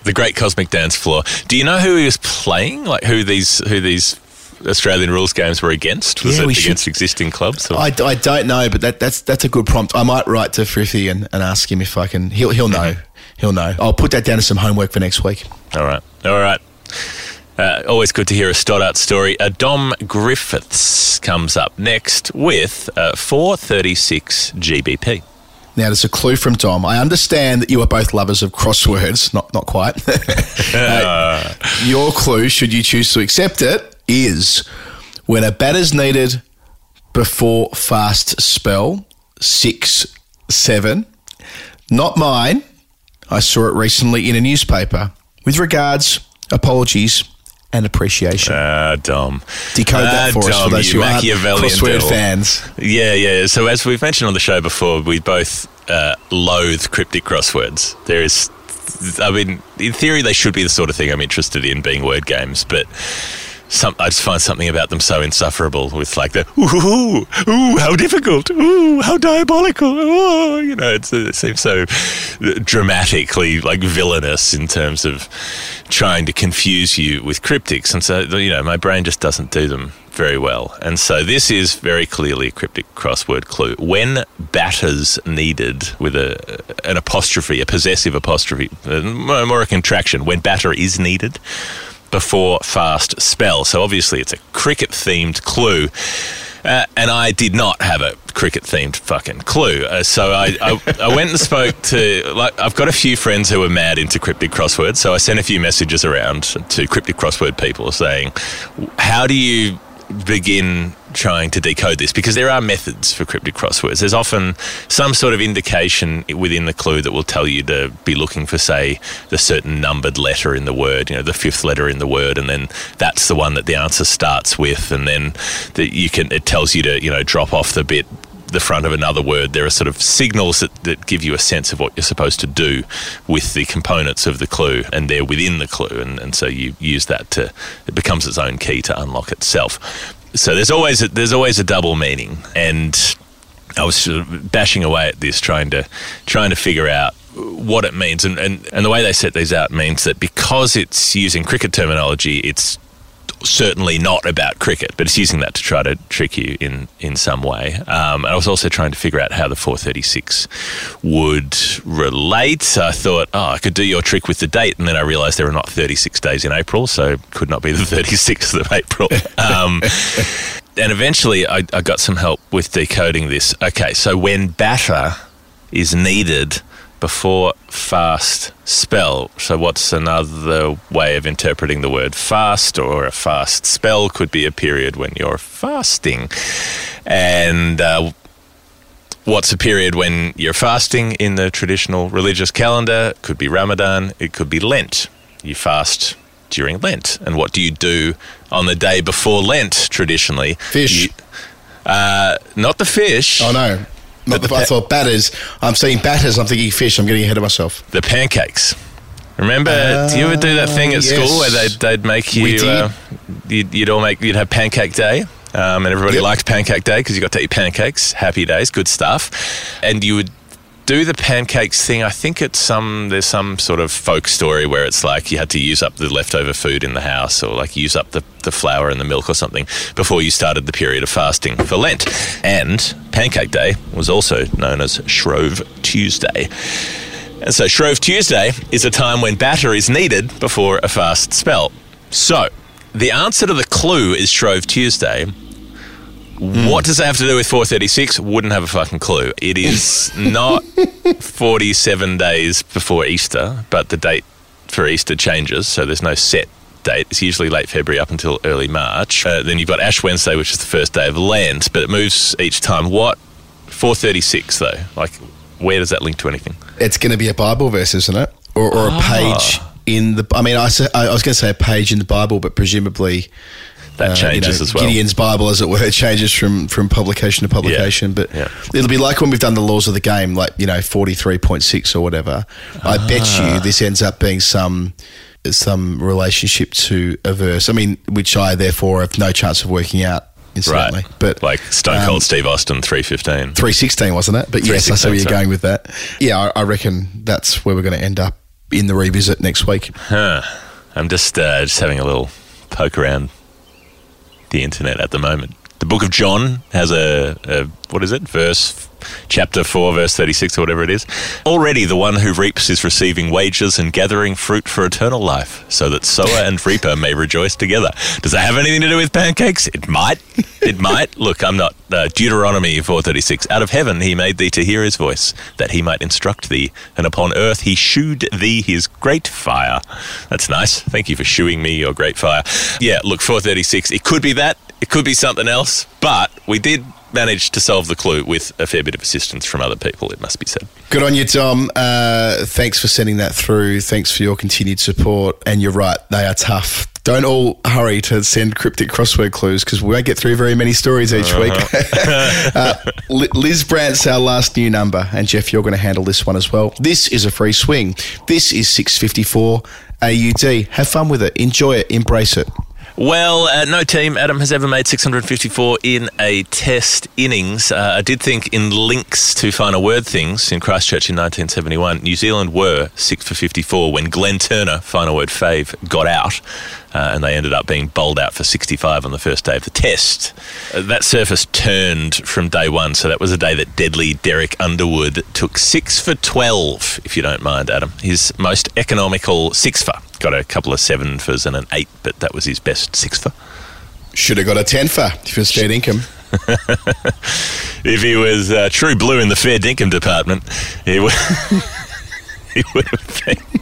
the great cosmic dance floor. Do you know who he was playing? Like who these who these Australian rules games were against? Was Yeah, it against should- existing clubs? I, I don't know, but that, that's that's a good prompt. I might write to Frithie and, and ask him if I can. He'll he'll know. He'll know. I'll put that down as some homework for next week. All right. All right. Uh, always good to hear a Stoddart story. Uh, Dom Griffiths comes up next with uh, 436 GBP. Now, there's a clue from Dom. I understand that you are both lovers of crosswords. Not not quite. Uh, your clue, should you choose to accept it, is when a batter's needed before fast spell six seven. Not mine. I saw it recently in a newspaper. With regards, apologies, and appreciation. Ah, Dom. Decode that Ah, for us for those you who aren't crossword devil. fans. Yeah, yeah. So as we've mentioned on the show before, we both uh, loathe cryptic crosswords. There is, I mean, in theory, they should be the sort of thing I'm interested in, being word games, but. Some, I just find something about them so insufferable with like the ooh, ooh, how difficult, ooh, how diabolical, ooh, you know, it seems so dramatically like villainous in terms of trying to confuse you with cryptics. And so, you know, my brain just doesn't do them very well. And so this is very clearly a cryptic crossword clue. When batters needed with a an apostrophe, a possessive apostrophe, uh, more a contraction, when batter is needed before fast spell. So obviously it's a cricket themed clue. Uh, and I did not have a cricket themed fucking clue. Uh, so I, I, I went and spoke to, like, I've got a few friends who are mad into cryptic crosswords. So I sent a few messages around to cryptic crossword people saying, how do you begin trying to decode this because there are methods for cryptic crosswords. There's often some sort of indication within the clue that will tell you to be looking for, say, the certain numbered letter in the word, you know, the fifth letter in the word, and then that's the one that the answer starts with, and then that you can it tells you to you know drop off the bit the front of another word. There are sort of signals that, that give you a sense of what you're supposed to do with the components of the clue, and they're within the clue, and, and so you use that to it becomes its own key to unlock itself. So there's always a, there's always a double meaning, and I was sort of bashing away at this, trying to trying to figure out what it means, and, and, and the way they set these out means that because it's using cricket terminology, it's certainly not about cricket, but it's using that to try to trick you in, in some way. Um, and I was also trying to figure out how the 436 would relate. So I thought, oh, I could do your trick with the date, and then I realised there are not 36 days in April, so it could not be the 36th of April. Um, and eventually I, I got some help with decoding this. Okay, so when batter is needed before fast spell. So, what's another way of interpreting the word fast or a fast spell? Could be a period when you're fasting. And uh, what's a period when you're fasting in the traditional religious calendar? Could be Ramadan, it could be Lent. You fast during Lent. And what do you do on the day before Lent traditionally? Fish. You- uh, not the fish. Oh no. Not the the, I thought batters. I'm saying batters. I'm thinking fish. I'm getting ahead of myself. the pancakes. Remember, do you ever do that thing at Uh, school where they'd, they'd make you, We did. Uh, you'd, you'd all make, you'd have pancake day, um, and everybody Yep. liked pancake day because you got to eat pancakes. Happy days, good stuff. And you would do the pancakes thing. I think it's some there's some sort of folk story where it's like you had to use up the leftover food in the house, or like use up the, the flour and the milk or something before you started the period of fasting for Lent. And Pancake Day was also known as Shrove Tuesday. And so Shrove Tuesday is a time when batter is needed before a fast spell. So the answer to the clue is Shrove Tuesday. What does it have to do with 436? Wouldn't have a fucking clue. It is not 47 days before Easter, but the date for Easter changes, so there's no set date It's usually late February up until early March. Uh, then you've got Ash Wednesday, which is the first day of Lent, but it moves each time. What? 436 though. Like, where does that link to anything? It's going to be a Bible verse, isn't it? Or, or a Ah. page in the. I mean, I, I was going to say a page in the Bible, but presumably That uh, changes you know, as well. Gideon's Bible, as it were, changes from from publication to publication. But yeah. it'll be like when we've done the laws of the game, like you know, forty three point six or whatever. I bet Ah. you this ends up being some some relationship to a verse. I mean, which I therefore have no chance of working out. Incidentally, Right. but like Stone um, Cold Steve Austin, 315. 316, wasn't it? But yes, I see where you're sorry. going with that. Yeah, I, I reckon that's where we're going to end up in the revisit next week. Huh. I'm just uh, just having a little poke around the internet at the moment. The Book of John has a, a what is it? Verse, chapter four, verse thirty-six, or whatever it is. Already, the one who reaps is receiving wages and gathering fruit for eternal life, so that sower and reaper may rejoice together. Does that have anything to do with pancakes? It might. It might. Look, I'm not. Uh, Deuteronomy four thirty-six. Out of heaven he made thee to hear his voice, that he might instruct thee, and upon earth he shewed thee his great fire. That's nice. Thank you for shewing me your great fire. Yeah. Look, four thirty-six. It could be that. It could be something else, but we did manage to solve the clue with a fair bit of assistance from other people, it must be said. Good on you, Dom. Uh, thanks for sending that through. Thanks for your continued support. And you're right, they are tough. Don't all hurry to send cryptic crossword clues because we won't get through very many stories each week. uh, Liz Brant's our last new number, and Geoff, you're going to handle this one as well. This is a free swing. This is 654 AUD. Have fun with it. Enjoy it. Embrace it. Well, uh, no team, Adam, has ever made 654 in a test innings. Uh, I did think in links to final word things in Christchurch in 1971, New Zealand were 6 for 54 when Glenn Turner, final word fave, got out. Uh, and they ended up being bowled out for 65 on the first day of the test. Uh, that surface turned from day one, so that was a day that deadly Derek Underwood took 6 for 12, if you don't mind, Adam. His most economical 6 for. Got a couple of 7 fors and an 8, but that was his best 6 for. Should have got a 10 for if it was fair income. If he was uh, true blue in the fair dinkum department, he would, he would have been.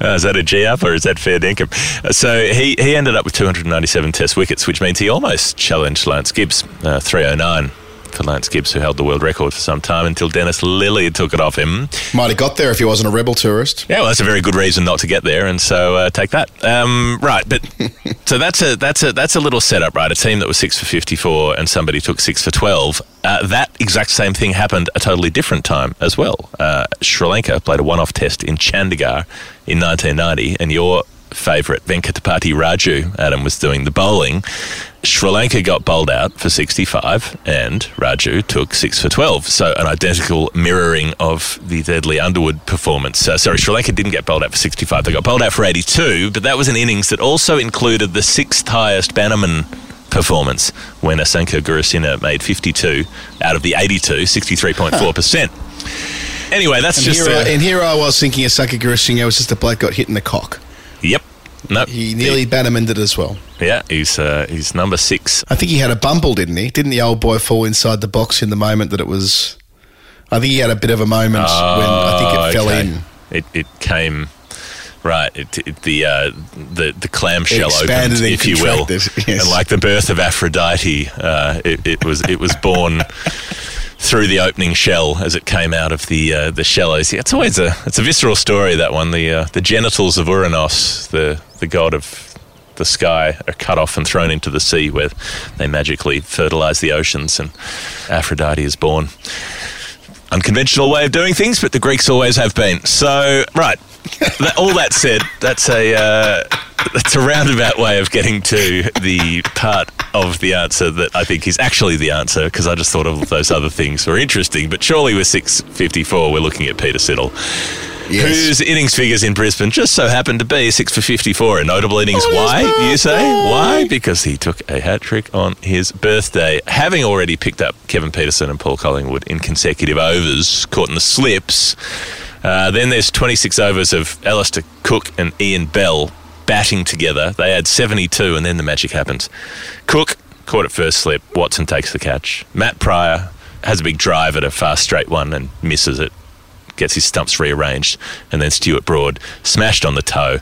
Uh, is that a G up or is that fair dinkum? Uh, so he, he ended up with 297 test wickets, which means he almost challenged Lance Gibbs, uh, 309 for Lance Gibbs, who held the world record for some time until Dennis Lillee took it off him. Might have got there if he wasn't a rebel tourist. Yeah, well, that's a very good reason not to get there, and so uh, take that. Um, right, but so that's a that's a that's a little setup, right? A team that was six for fifty-four, and somebody took six for twelve. Uh, that exact same thing happened a totally different time as well. Uh, Sri Lanka played a one-off test in Chandigarh in 1990, and your favourite Venkatapathy Raju, Adam, was doing the bowling. Sri Lanka got bowled out for 65 and Raju took 6 for 12. So an identical mirroring of the deadly Underwood performance. Uh, sorry, Sri Lanka didn't get bowled out for 65. They got bowled out for 82, but that was an innings that also included the sixth highest Bannerman performance when Asanka Gurusinha made 52 out of the 82, 63.4%. Anyway, that's And, just here, I, and here I was thinking Asanka Gurusinha was just a bloke got hit in the cock. Yep. No. He nearly Bannermaned it as well. Yeah, he's uh, he's number six. I think he had a bumble, didn't he? Didn't the old boy fall inside the box in the moment that it was? I think he had a bit of a moment when I think it Oh, fell okay. in. It it came right. It, it the uh, the the clamshell opened, if you will, yes. and like the birth of Aphrodite, uh, it, it was it was born. Through the opening shell as it came out of the uh, the shallows, it's always a it's a visceral story. That one, the uh, the genitals of Uranus, the the god of the sky, are cut off and thrown into the sea, where they magically fertilize the oceans, and Aphrodite is born unconventional way of doing things, but the Greeks always have been. So, right. That, all that said, that's a uh, that's a roundabout way of getting to the part of the answer that I think is actually the answer because I just thought of those other things were interesting. But surely with six fifty four, we're looking at Peter Siddle, Yes. whose innings figures in Brisbane just so happened to be six for fifty four, a notable innings. Why you say? Why? Because he took a hat trick on his birthday, having already picked up Kevin Pietersen and Paul Collingwood in consecutive overs, caught in the slips. Uh, then there's 26 overs of Alastair Cook and Ian Bell batting together. They had 72, and then the magic happens. Cook caught at first slip. Watson takes the catch. Matt Prior has a big drive at a fast straight one and misses it. Gets his stumps rearranged, and then Stuart Broad smashed on the toe,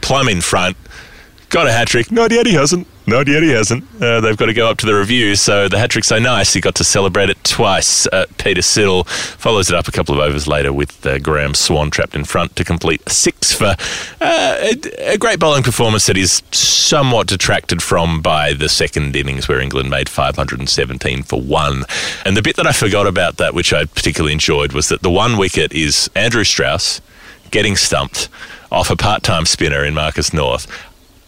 plumb in front. Got a hat trick. Not yet, he hasn't. Not yet, he hasn't. Uh, they've got to go up to the review. So the hat trick's so nice, he got to celebrate it twice. Uh, Peter Siddle follows it up a couple of overs later with uh, Graeme Swann trapped in front to complete six for uh, a, a great bowling performance that is somewhat detracted from by the second innings where England made 517 for one. And the bit that I forgot about that, which I particularly enjoyed, was that the one wicket is Andrew Strauss getting stumped off a part-time spinner in Marcus North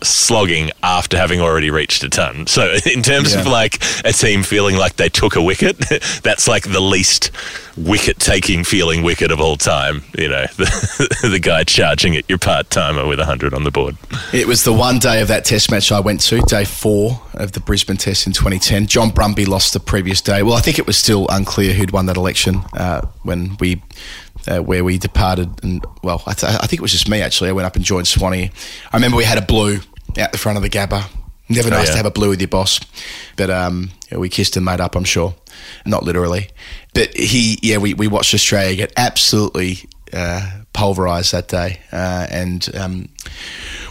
slogging after having already reached a ton. So in terms of like a team feeling like they took a wicket, that's like the least wicket taking feeling wicket of all time. You know, the, the guy charging at your part timer with 100 on the board. It was the one day of that test match I went to, day four of the Brisbane test in 2010. John Brumby lost the previous day. Well, I think it was still unclear who'd won that election uh, when we. Uh, where we departed, and well, I, th- I think it was just me actually. I went up and joined Swanee. I remember we had a blue out the front of the Gabba. Never Oh, nice yeah. to have a blue with your boss, but um, yeah, we kissed and made up. I'm sure, not literally, but he, yeah, we, we watched Australia get absolutely uh, pulverised that day, uh, and um,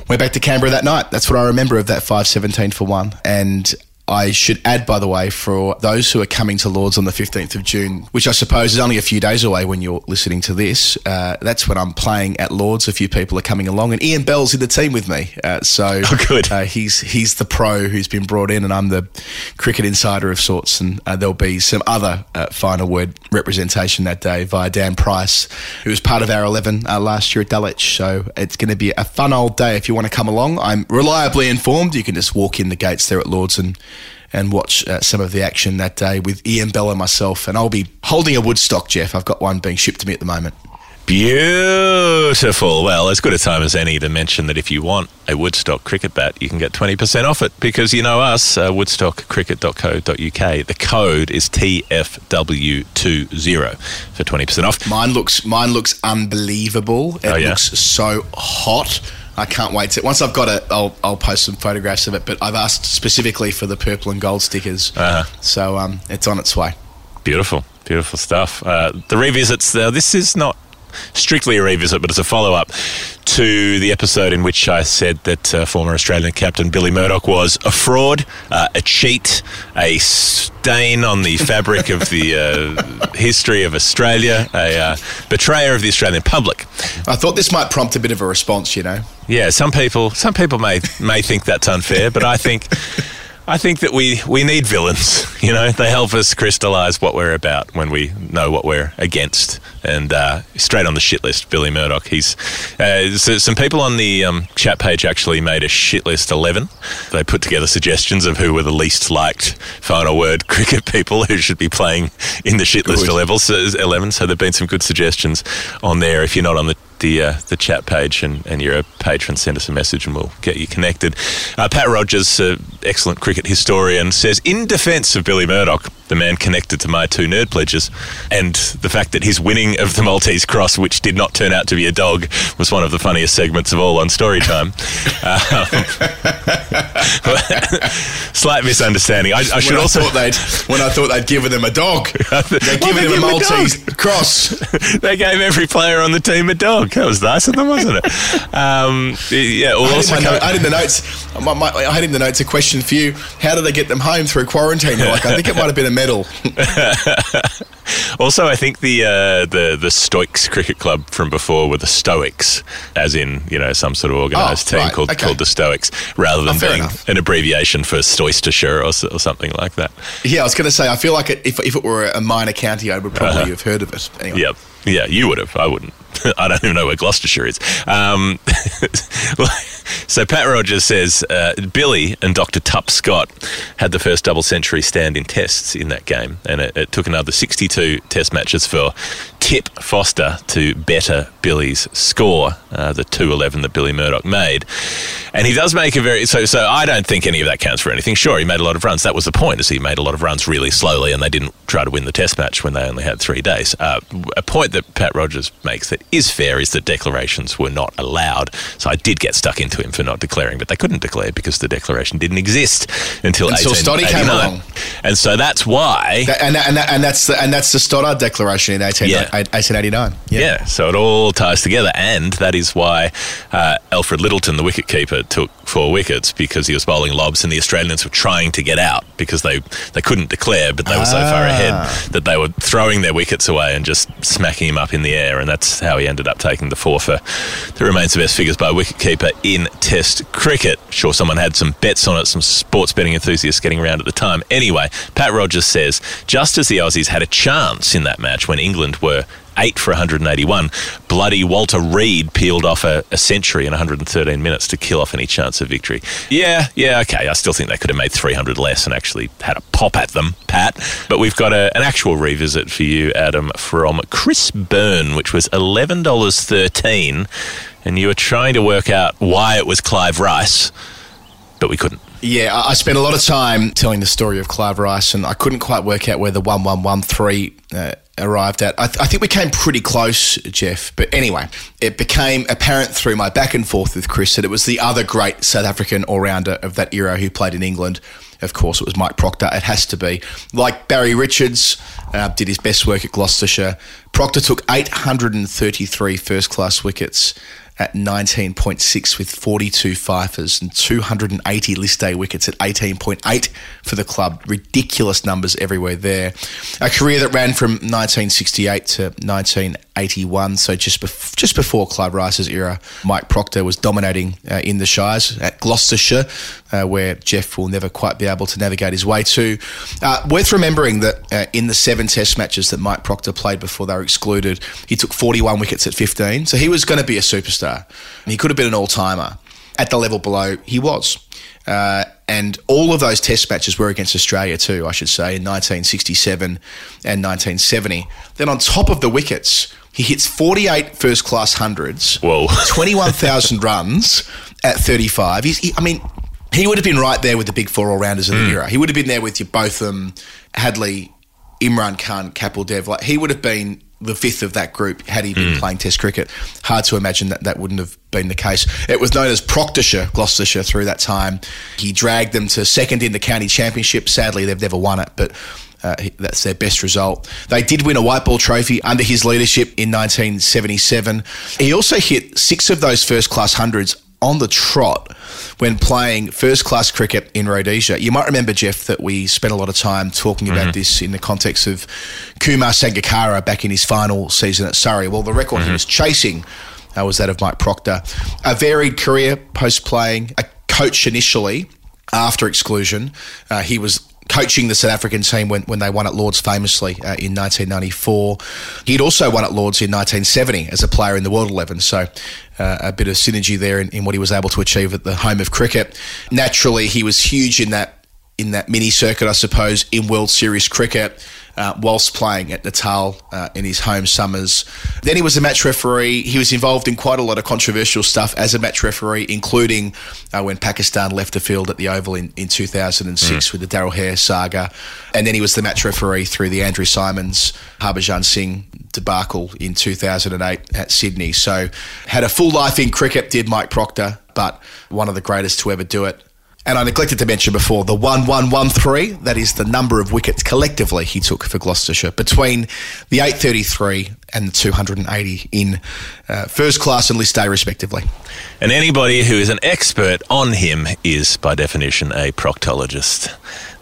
went back to Canberra that night. That's what I remember of that 517 for one. And I should add, by the way, for those who are coming to Lords on the 15th of June, which I suppose is only a few days away when you're listening to this, uh, that's when I'm playing at Lords. A few people are coming along, and Ian Bell's in the team with me. Uh, so Oh, good. Uh, he's he's the pro who's been brought in, and I'm the cricket insider of sorts. And uh, there'll be some other uh, final word representation that day via Dan Price, who was part of our 11 uh, last year at Dulwich. So it's going to be a fun old day if you want to come along. I'm reliably informed. You can just walk in the gates there at Lords and and watch uh, some of the action that day with Ian Bell and myself. And I'll be holding a Woodstock, Geoff. I've got one being shipped to me at the moment. Beautiful. Well, as good a time as any to mention that if you want a Woodstock cricket bat, you can get 20% off it because you know us, uh, woodstockcricket.co.uk. The code is TFW20 for 20% off. Mine looks mine looks unbelievable. It Oh, yeah? looks so hot. I can't wait to. Once I've got it, I'll I'll post some photographs of it. But I've asked specifically for the purple and gold stickers, Uh-huh. so um, it's on its way. Beautiful, beautiful stuff. Uh, the revisits, uh, this is not strictly a revisit, but it's a follow up to the episode in which I said that uh, former Australian captain Billy Murdoch was a fraud, uh, a cheat, a stain on the fabric of the uh, history of Australia, a uh, betrayer of the Australian public. I thought this might prompt a bit of a response. You know, Yeah, some people some people may may think that's unfair, but I think I think that we we need villains. You know, they help us crystallise what we're about when we know what we're against. And uh, straight on the shit list, Billy Murdoch. He's uh, so some people on the um, chat page actually made a shit list eleven. They put together suggestions of who were the least liked final word cricket people who should be playing in the shit list Good. level. So eleven. So there've been some good suggestions on there. If you're not on the the uh, the chat page and, and you're a patron, send us a message and we'll get you connected. Uh, Pat Rogers, uh, excellent cricket historian, says in defence of Billy Murdoch, the man connected to my two nerd pledges, and the fact that his winning of the Maltese Cross, which did not turn out to be a dog, was one of the funniest segments of all on Storytime. Um, slight misunderstanding. I, I should when also I thought they'd when I thought they'd given him a dog, they'd given they him a him a Maltese cross. they gave every player on the team a dog. That was nice of them, wasn't it? Um, yeah. We'll I had, also in my note, I had in the notes. My, my, I had in the notes a question for you. How did they get them home through quarantine? Like, I think it might have been a medal. Also, I think the uh, the the Stoics Cricket Club from before were the Stoics, as in you know some sort of organised Oh, team right, called okay. called the Stoics, rather than Oh, being enough. an abbreviation for Stoistershire or, or something like that. Yeah, I was going to say. I feel like it, if if it were a minor county, I would probably Uh-huh. have heard of it. Anyway. Yep. Yeah, you would have. I wouldn't. I don't even know where Gloucestershire is. Um, so Pat Rogers says uh, Billy and Dr. Tup Scott had the first double century stand in tests in that game, and it, it took another 62 test matches for Tip Foster to better Billy's score, uh, the 211 that Billy Murdoch made. And he does make a very so. So I don't think any of that counts for anything. Sure, he made a lot of runs. That was the point. Is he made a lot of runs really slowly, and they didn't try to win the Test match when they only had three days. Uh, a point that Pat Rogers makes that is fair is that declarations were not allowed. So I did get stuck into him for not declaring, but they couldn't declare because the declaration didn't exist until Until Stoddy came along. And so that's why. That- and, and, and that's the, and that's the Stoddart Declaration in 18, Yeah. 1889. Yeah. so it all ties together, and that is why uh, Alfred Lyttelton, the wicketkeeper, took four wickets because he was bowling lobs and the Australians were trying to get out because they, they couldn't declare, but they were so far ahead ah. that they were throwing their wickets away and just smacking him up in the air. And that's how he ended up taking the four for the remains the best figures by a wicketkeeper in Test cricket. Sure, someone had some bets on it, some sports betting enthusiasts getting around at the time. Anyway, Pat Rogers says just as the Aussies had a chance in that match when England were eight for 181. Bloody Walter Read peeled off a, a, century in 113 minutes to kill off any chance of victory. Yeah, yeah, okay. I still think they could have made 300 less and actually had a pop at them, Pat. But we've got a, an actual revisit for you, Adam, from Chris Byrne, which was $11.13. And you were trying to work out why it was Clive Rice, but we couldn't. Yeah, I spent a lot of time telling the story of Clive Rice, and I couldn't quite work out where the 1113 uh, arrived at. I, th- I, think we came pretty close, Geoff. But anyway, it became apparent through my back and forth with Chris that it was the other great South African all rounder of that era who played in England. Of course, it was Mike Procter. It has to be. Like Barry Richards, uh, did his best work at Gloucestershire. Proctor took 833 first class wickets at 19.6 with 42 fifers and 280 List A wickets at 18.8 for the club. Ridiculous numbers everywhere there. A career that ran from 1968 to 1981, so just bef- just before Clive Rice's era. Mike Procter was dominating uh, in the Shires at Gloucestershire, uh, where Geoff will never quite be able to navigate his way to. Uh, worth remembering that uh, in the seven Test matches that Mike Procter played before they were excluded, he took 41 wickets at 15, so he was going to be a superstar. He could have been an all timer. At the level below, he was. Uh, and all of those test matches were against Australia too, I should say, in 1967 and 1970. Then on top of the wickets, he hits 48 first class hundreds, Whoa. 21,000 runs at 35. He's, he, I mean, he would have been right there with the big four all rounders of the hmm. era. He would have been there with your Botham, Hadlee, Imran Khan, Kapil Dev. Like he would have been the fifth of that group had he been hmm. playing Test cricket. Hard to imagine that that wouldn't have been the case. It was known as Proctershire, Gloucestershire, through that time. He dragged them to second in the county championship. Sadly, they've never won it, but. Uh, that's their best result. They did win a white ball trophy under his leadership in 1977. He also hit six of those first class hundreds on the trot when playing first class cricket in Rhodesia. You might remember, Geoff, that we spent a lot of time talking about this in the context of Kumar Sangakkara back in his final season at Surrey. Well, the record he was chasing uh, was that of Mike Procter. A varied career post playing, a coach initially after exclusion. Uh, he was coaching the South African team when, when they won at Lords famously uh, in 1994. He'd also won at Lords in 1970 as a player in the World 11. So uh, a bit of synergy there in, in what he was able to achieve at the home of cricket. Naturally, he was huge in that in that mini circuit, I suppose, in World Series cricket. Uh, whilst playing at Natal uh, in his home summers. Then he was a match referee. He was involved in quite a lot of controversial stuff as a match referee, including uh, when Pakistan left the field at the Oval in, in 2006 with the Darrell Hair saga. And then he was the match referee through the Andrew Symonds, Harbhajan Singh debacle in 2008 at Sydney. So had a full life in cricket, did Mike Procter, but one of the greatest to ever do it. And I neglected to mention before the 1113, that is the number of wickets collectively he took for Gloucestershire between the 833 and the 280 in uh, first class and List A, respectively. And anybody who is an expert on him is, by definition, a proctologist.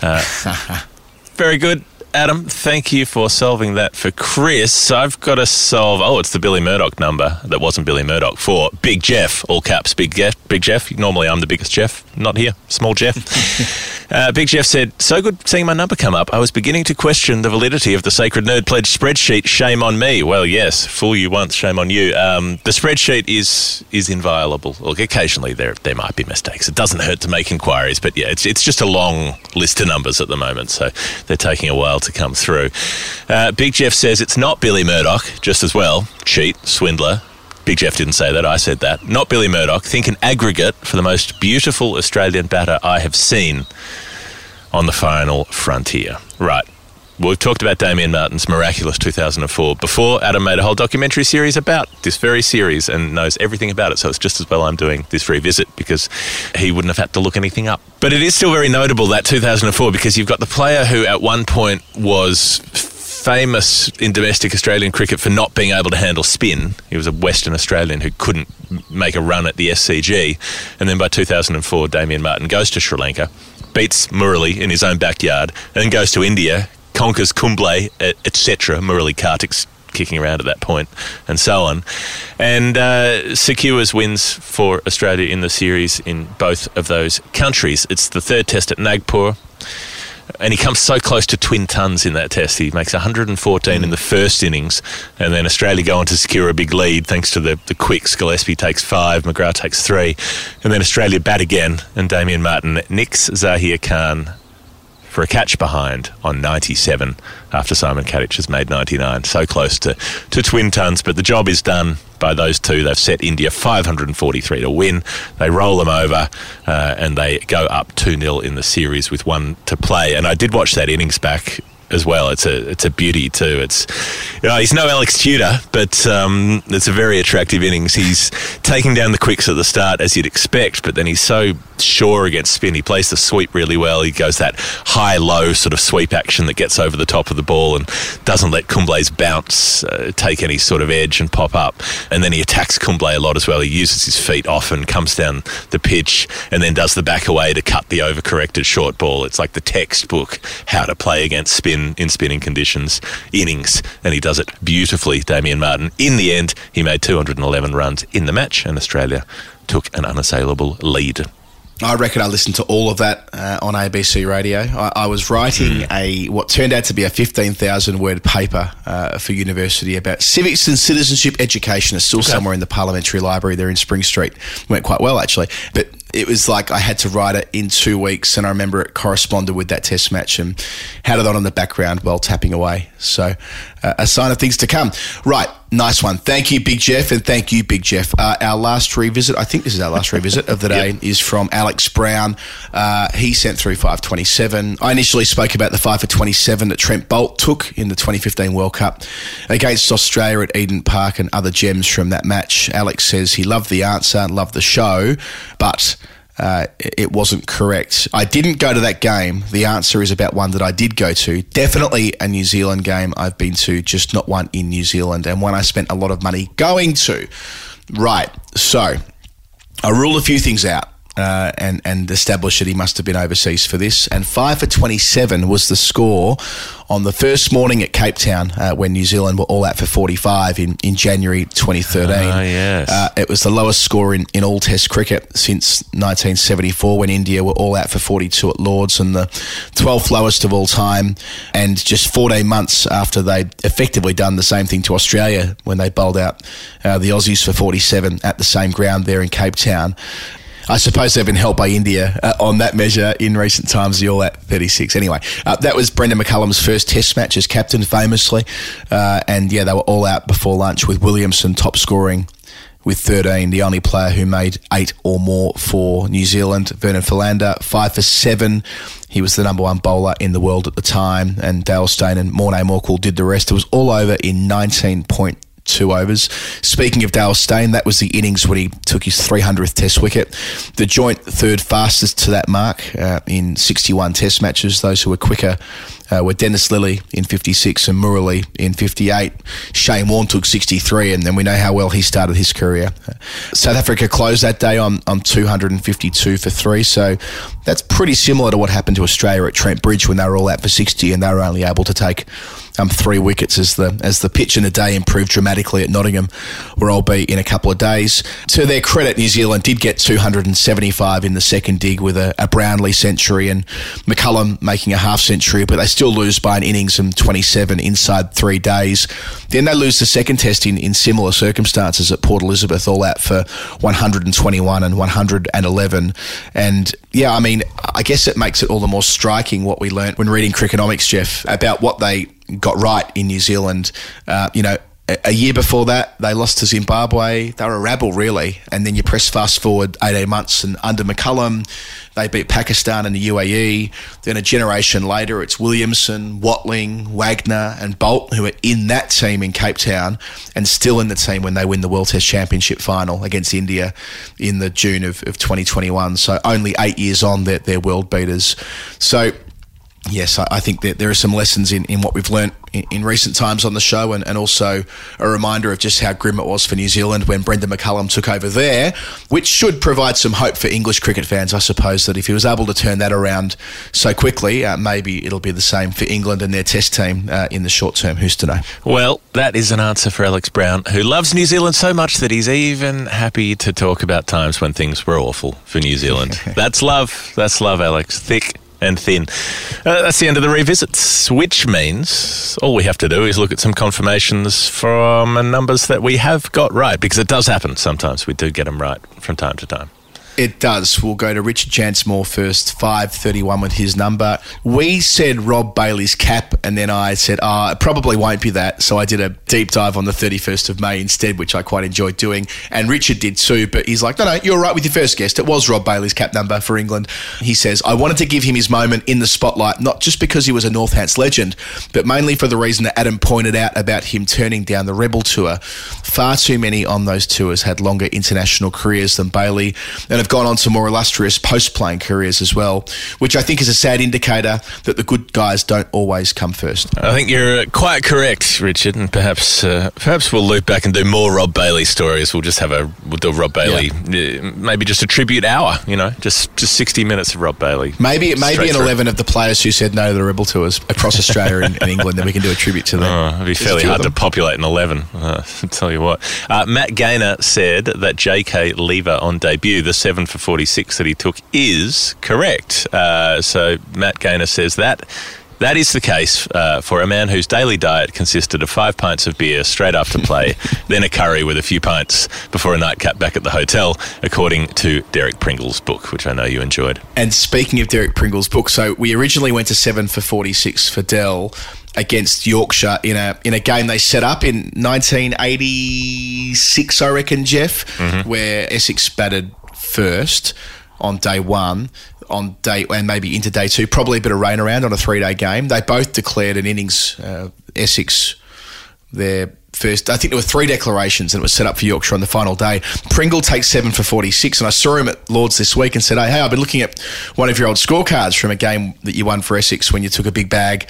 Uh, very good. Adam, thank you for solving that for Chris. I've got to solve. Oh, it's the Billy Murdoch number that wasn't Billy Murdoch for Big Jeff, all caps, Big Jeff. Big Jeff. Normally, I'm the biggest Jeff. Not here, small Jeff. uh, Big Jeff said, "So good seeing my number come up. I was beginning to question the validity of the Sacred Nerd Pledge spreadsheet. Shame on me. Well, yes, fool you once, shame on you. Um, the spreadsheet is is inviolable. Look, occasionally there there might be mistakes. It doesn't hurt to make inquiries, but yeah, it's it's just a long list of numbers at the moment, so they're taking a while to come through. Uh, Big Jeff says it's not Billy Murdoch, just as well. Cheat, swindler. Big Jeff didn't say that, I said that. Not Billy Murdoch. Think an aggregate for the most beautiful Australian batter I have seen on the final frontier. Right. We've talked about Damien Martyn's miraculous 2004 before. Adam made a whole documentary series about this very series and knows everything about it. So it's just as well I'm doing this revisit because he wouldn't have had to look anything up. But it is still very notable that 2004 because you've got the player who at one point was famous in domestic Australian cricket for not being able to handle spin. He was a Western Australian who couldn't make a run at the SCG. And then by 2004, Damien Martin goes to Sri Lanka, beats Murali in his own backyard, and goes to India, conquers Kumble, etc. Murali Kartik's kicking around at that point, and so on, and uh, secures wins for Australia in the series in both of those countries. It's the third test at Nagpur. And he comes so close to twin tons in that test. He makes 114 in the first innings, and then Australia go on to secure a big lead thanks to the, the quicks. Gillespie takes five, McGrath takes three, and then Australia bat again, and Damien Martyn nicks Zaheer Khan for a catch behind on 97 after Simon Katich has made 99. So close to, to twin tons, but the job is done by those two. They've set India 543 to win. They roll them over uh, and they go up 2 0 in the series with one to play. And I did watch that innings back as well. It's a it's a beauty too. It's you know, he's no Alex Tudor, but um, it's a very attractive innings. He's taking down the quicks at the start as you'd expect, but then he's so sure against spin. He plays the sweep really well. He goes that high low sort of sweep action that gets over the top of the ball and doesn't let Kumble's bounce uh, take any sort of edge and pop up. And then he attacks Kumble a lot as well. He uses his feet often, comes down the pitch, and then does the back away to cut the overcorrected short ball. It's like the textbook how to play against spin in spinning conditions innings, and he does it beautifully. Damien Martyn. In the end, he made 211 runs in the match, and Australia took an unassailable lead. I reckon I listened to all of that uh, on ABC Radio. I, I was writing a what turned out to be a fifteen thousand word paper uh, for university about civics and citizenship education. It's still somewhere in the parliamentary library there in Spring Street. Went quite well actually, but it was like I had to write it in two weeks, and I remember it corresponded with that Test match and had it on in the background while tapping away. So a sign of things to come. Right, nice one. Thank you, Big Geoff, and thank you, Big Geoff. Uh, our last revisit, I think this is our last revisit of the day, is from Alex Brown. Uh, he sent through 527. I initially spoke about the 5 for 27 that Trent Boult took in the 2015 World Cup against Australia at Eden Park and other gems from that match. Alex says he loved the answer, loved the show, but uh, it wasn't correct. I didn't go to that game. The answer is about one that I did go to. Definitely a New Zealand game I've been to, just not one in New Zealand, and one I spent a lot of money going to. Right. So I ruled a few things out. Uh, and and established that he must have been overseas for this. And five for twenty seven was the score on the first morning at Cape Town uh, when New Zealand were all out for forty five in, in January twenty thirteen. Ah, yes. Uh, it was the lowest score in, in all Test cricket since 1974 when India were all out for 42 at Lords and the 12th lowest of all time. And just 14 months after they'd effectively done the same thing to Australia when they bowled out uh, the Aussies for 47 at the same ground there in Cape Town. I suppose they've been helped by India uh, on that measure in recent times, all at 36. Anyway, uh, that was Brendon McCullum's first test match as captain, famously. Uh, and yeah, they were all out before lunch with Williamson top scoring with 13, the only player who made eight or more for New Zealand. Vernon Philander, five for seven. He was the number one bowler in the world at the time, and Dale Steyn and Morné Morkel did the rest. It was all over in 19.2 overs. Speaking of Dale Steyn, that was the innings when he took his 300th Test wicket. The joint third fastest to that mark uh, in 61 Test matches. Those who were quicker uh, were Dennis Lillee in 56 and Murali in 58. Shane Warne took 63, and then we know how well he started his career. Uh, South Africa closed that day on, on 252 for three, so that's pretty similar to what happened to Australia at Trent Bridge when they were all out for 60 and they were only able to take um, three wickets as the as the pitch and the day improved dramatically at Nottingham, where I'll be in a couple of days. To their credit, New Zealand did get 275 in the second dig with a, a Brownlee century and McCullum making a half century, but they still lose by an innings and 27 inside three days. Then they lose the second test in, in similar circumstances at Port Elizabeth, all out for 121 and 111. And yeah, I mean, I guess it makes it all the more striking what we learnt when reading Crickonomics, Geoff, about what they got right in New Zealand. Uh, you know, a- a year before that, they lost to Zimbabwe. They were a rabble, really. And then you press fast forward 18 months, and under McCullum, they beat Pakistan and the UAE. Then a generation later, it's Williamson, Watling, Wagner, and Boult who are in that team in Cape Town and still in the team when they win the World Test Championship final against India in the June of, of 2021. So only eight years on, they're, they're world beaters. So yes, I, I think that there are some lessons in, in what we've learnt in, in recent times on the show, and, and also a reminder of just how grim it was for New Zealand when Brendon McCullum took over there, which should provide some hope for English cricket fans, I suppose, that if he was able to turn that around so quickly, uh, maybe it'll be the same for England and their test team uh, in the short term. Who's to know? Well, that is an answer for Alex Brown, who loves New Zealand so much that he's even happy to talk about times when things were awful for New Zealand. That's love. That's love, Alex. Thick and thin. Uh, that's the end of the revisits, which means all we have to do is look at some confirmations from numbers that we have got right, because it does happen sometimes. We do get them right from time to time. It does. We'll go to Richard Chancemore first, 531 with his number. We said Rob Bailey's cap, and then I said, ah, it probably won't be that. So I did a deep dive on the 31st of May instead, which I quite enjoyed doing. And Richard did too, but he's like, no, no, you're right with your first guest. It was Rob Bailey's cap number for England. He says, I wanted to give him his moment in the spotlight, not just because he was a Northants legend, but mainly for the reason that Adam pointed out about him turning down the Rebel Tour. Far too many on those tours had longer international careers than Bailey. And have gone on to more illustrious post playing careers as well, which I think is a sad indicator that the good guys don't always come first. I think you're uh, quite correct, Richard, and perhaps uh, perhaps we'll loop back and do more Rob Bailey stories. We'll just have a we'll do Rob Bailey, uh, maybe just a tribute hour. You know, just just sixty minutes of Rob Bailey. Maybe maybe Straight an 11 of the players who said no to the Rebel Tours across Australia and, and England, then we can do a tribute to them. Oh, it'd be There's fairly hard to populate an 11. Uh, I'll tell you what. Uh, Matt Gaynor said that J.K. Lever on debut, the 7 for 46 that he took, is correct. Uh, so Matt Gaynor says that. That is the case uh, for a man whose daily diet consisted of five pints of beer straight after play, then a curry with a few pints before a nightcap back at the hotel, according to Derek Pringle's book, which I know you enjoyed. And speaking of Derek Pringle's book, so we originally went to seven for forty six for Dell against Yorkshire in a in a game they set up in nineteen eighty six, I reckon, Geoff, where Essex batted first on day one. On day and maybe into day two, probably a bit of rain around on a three day game. They both declared an innings. Uh, Essex their first. I think there were three declarations, and it was set up for Yorkshire on the final day. Pringle takes seven for forty-six, and I saw him at Lords this week and said, "Hey, hey, I've been looking at one of your old scorecards from a game that you won for Essex when you took a big bag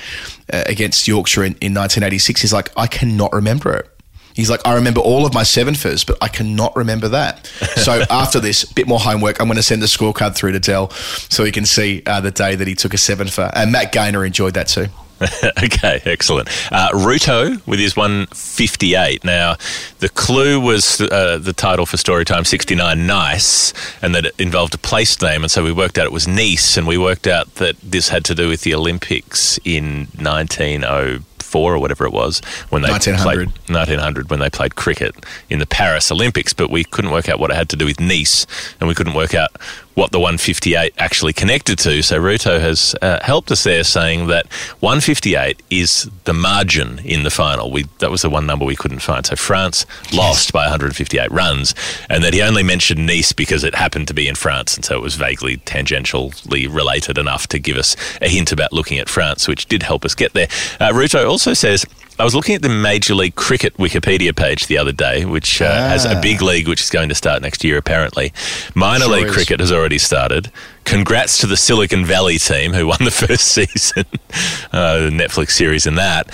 uh, against Yorkshire in, in 1986." He's like, "I cannot remember it." He's like, I remember all of my seven fers, but I cannot remember that. So after this, bit more homework. I'm going to send the scorecard through to Dell so he can see uh, the day that he took a seven for. And Matt Gaynor enjoyed that too. okay, excellent. Uh, Ruto with his 158. Now, the clue was uh, the title for Storytime 69, Nice, and that it involved a place name. And so we worked out it was Nice, and we worked out that this had to do with the Olympics in 1904 or whatever it was when they 1900. played 1900 when they played cricket in the Paris Olympics. But we couldn't work out what it had to do with Nice, and we couldn't work out what the 158 actually connected to. So Ruto has uh, helped us there, saying that 158 is the margin in the final. We that was the one number we couldn't find. So France lost by 158 runs, and that he only mentioned Nice because it happened to be in France, and so it was vaguely tangentially related enough to give us a hint about looking at France, which did help us get there. Uh, Ruto also says. I was looking at the Major League Cricket Wikipedia page the other day, which uh, has a Ah. big league which is going to start next year, apparently. Minor Sure League is. Cricket has already started. Congrats to the Silicon Valley team who won the first season, uh, the Netflix series in that.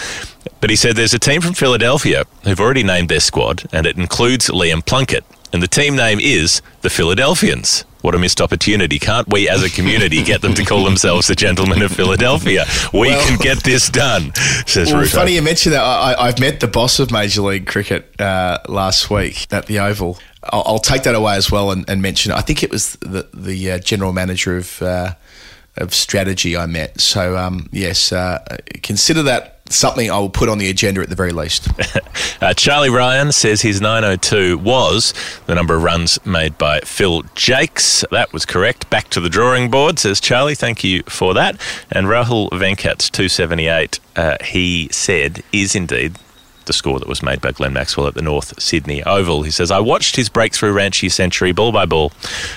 But he said there's a team from Philadelphia who've already named their squad, and it includes Liam Plunkett. And the team name is the Philadelphians. What a missed opportunity. Can't we as a community get them to call themselves the Gentlemen of Philadelphia? We Well- can get this done, says Well, Ruto. funny you mention that. I, I've met the boss of Major League Cricket uh, last week at the Oval. I'll, I'll take that away as well and, and mention. I think it was the the uh, general manager of uh, of strategy I met. So um, yes, uh, consider that something I will put on the agenda at the very least. Uh, Charlie Ryan says his 902 was the number of runs made by Phil Jaques. That was correct. Back to the drawing board, says Charlie. Thank you for that. And Rahul Venkat's 278, uh, he said, is indeed the score that was made by Glenn Maxwell at the North Sydney Oval. He says, I watched his breakthrough Ranchi century ball by ball,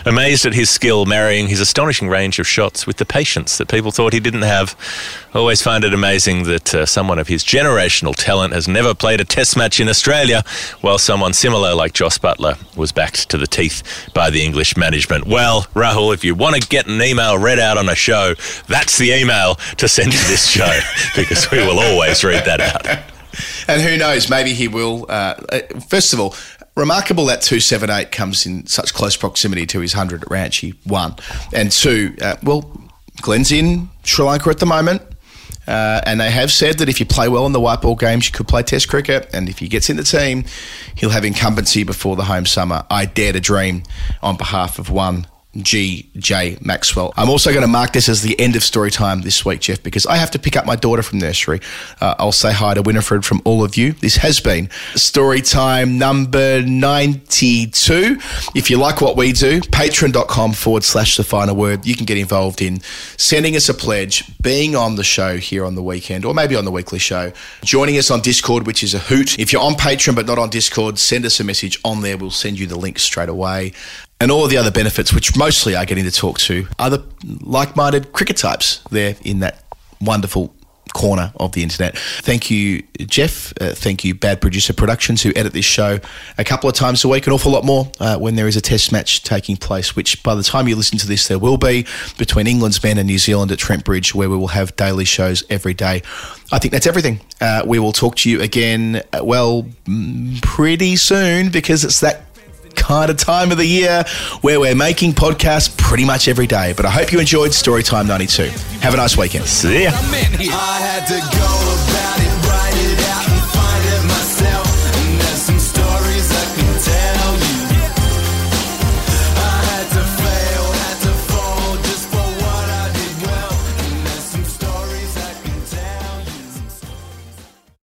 amazed at his skill marrying his astonishing range of shots with the patience that people thought he didn't have. Always find it amazing that uh, someone of his generational talent has never played a test match in Australia, while someone similar like Jos Buttler was backed to the teeth by the English management. Well, Rahul, if you want to get an email read out on a show, that's the email to send to this show because we will always read that out. And who knows, maybe he will. Uh, uh, first of all, remarkable that 278 comes in such close proximity to his 100 at Ranchi, one. And two, uh, well, Glenn's in Sri Lanka at the moment. Uh, and they have said that if you play well in the white ball games, you could play Test cricket. And if he gets in the team, he'll have incumbency before the home summer. I dare to dream on behalf of one G.J. Maxwell. I'm also going to mark this as the end of story time this week, Geoff, because I have to pick up my daughter from nursery. Uh, I'll say hi to Winifred from all of you. This has been story time number 92. If you like what we do, patreon.com forward slash the final word. You can get involved in sending us a pledge, being on the show here on the weekend, or maybe on the weekly show, joining us on Discord, which is a hoot. If you're on Patreon but not on Discord, send us a message on there. We'll send you the link straight away and all the other benefits, which mostly are getting to talk to other like minded cricket types there in that wonderful corner of the internet. Thank you, Geoff. Uh, thank you, Bad Producer Productions, who edit this show a couple of times a week, an awful lot more uh, when there is a test match taking place, which by the time you listen to this, there will be between England's men and New Zealand at Trent Bridge, where we will have daily shows every day. I think that's everything. Uh, we will talk to you again, uh, well, mm, pretty soon because it's that kind of time of the year where we're making podcasts pretty much every day. But I hope you enjoyed Storytime 92. Have a nice weekend. See ya.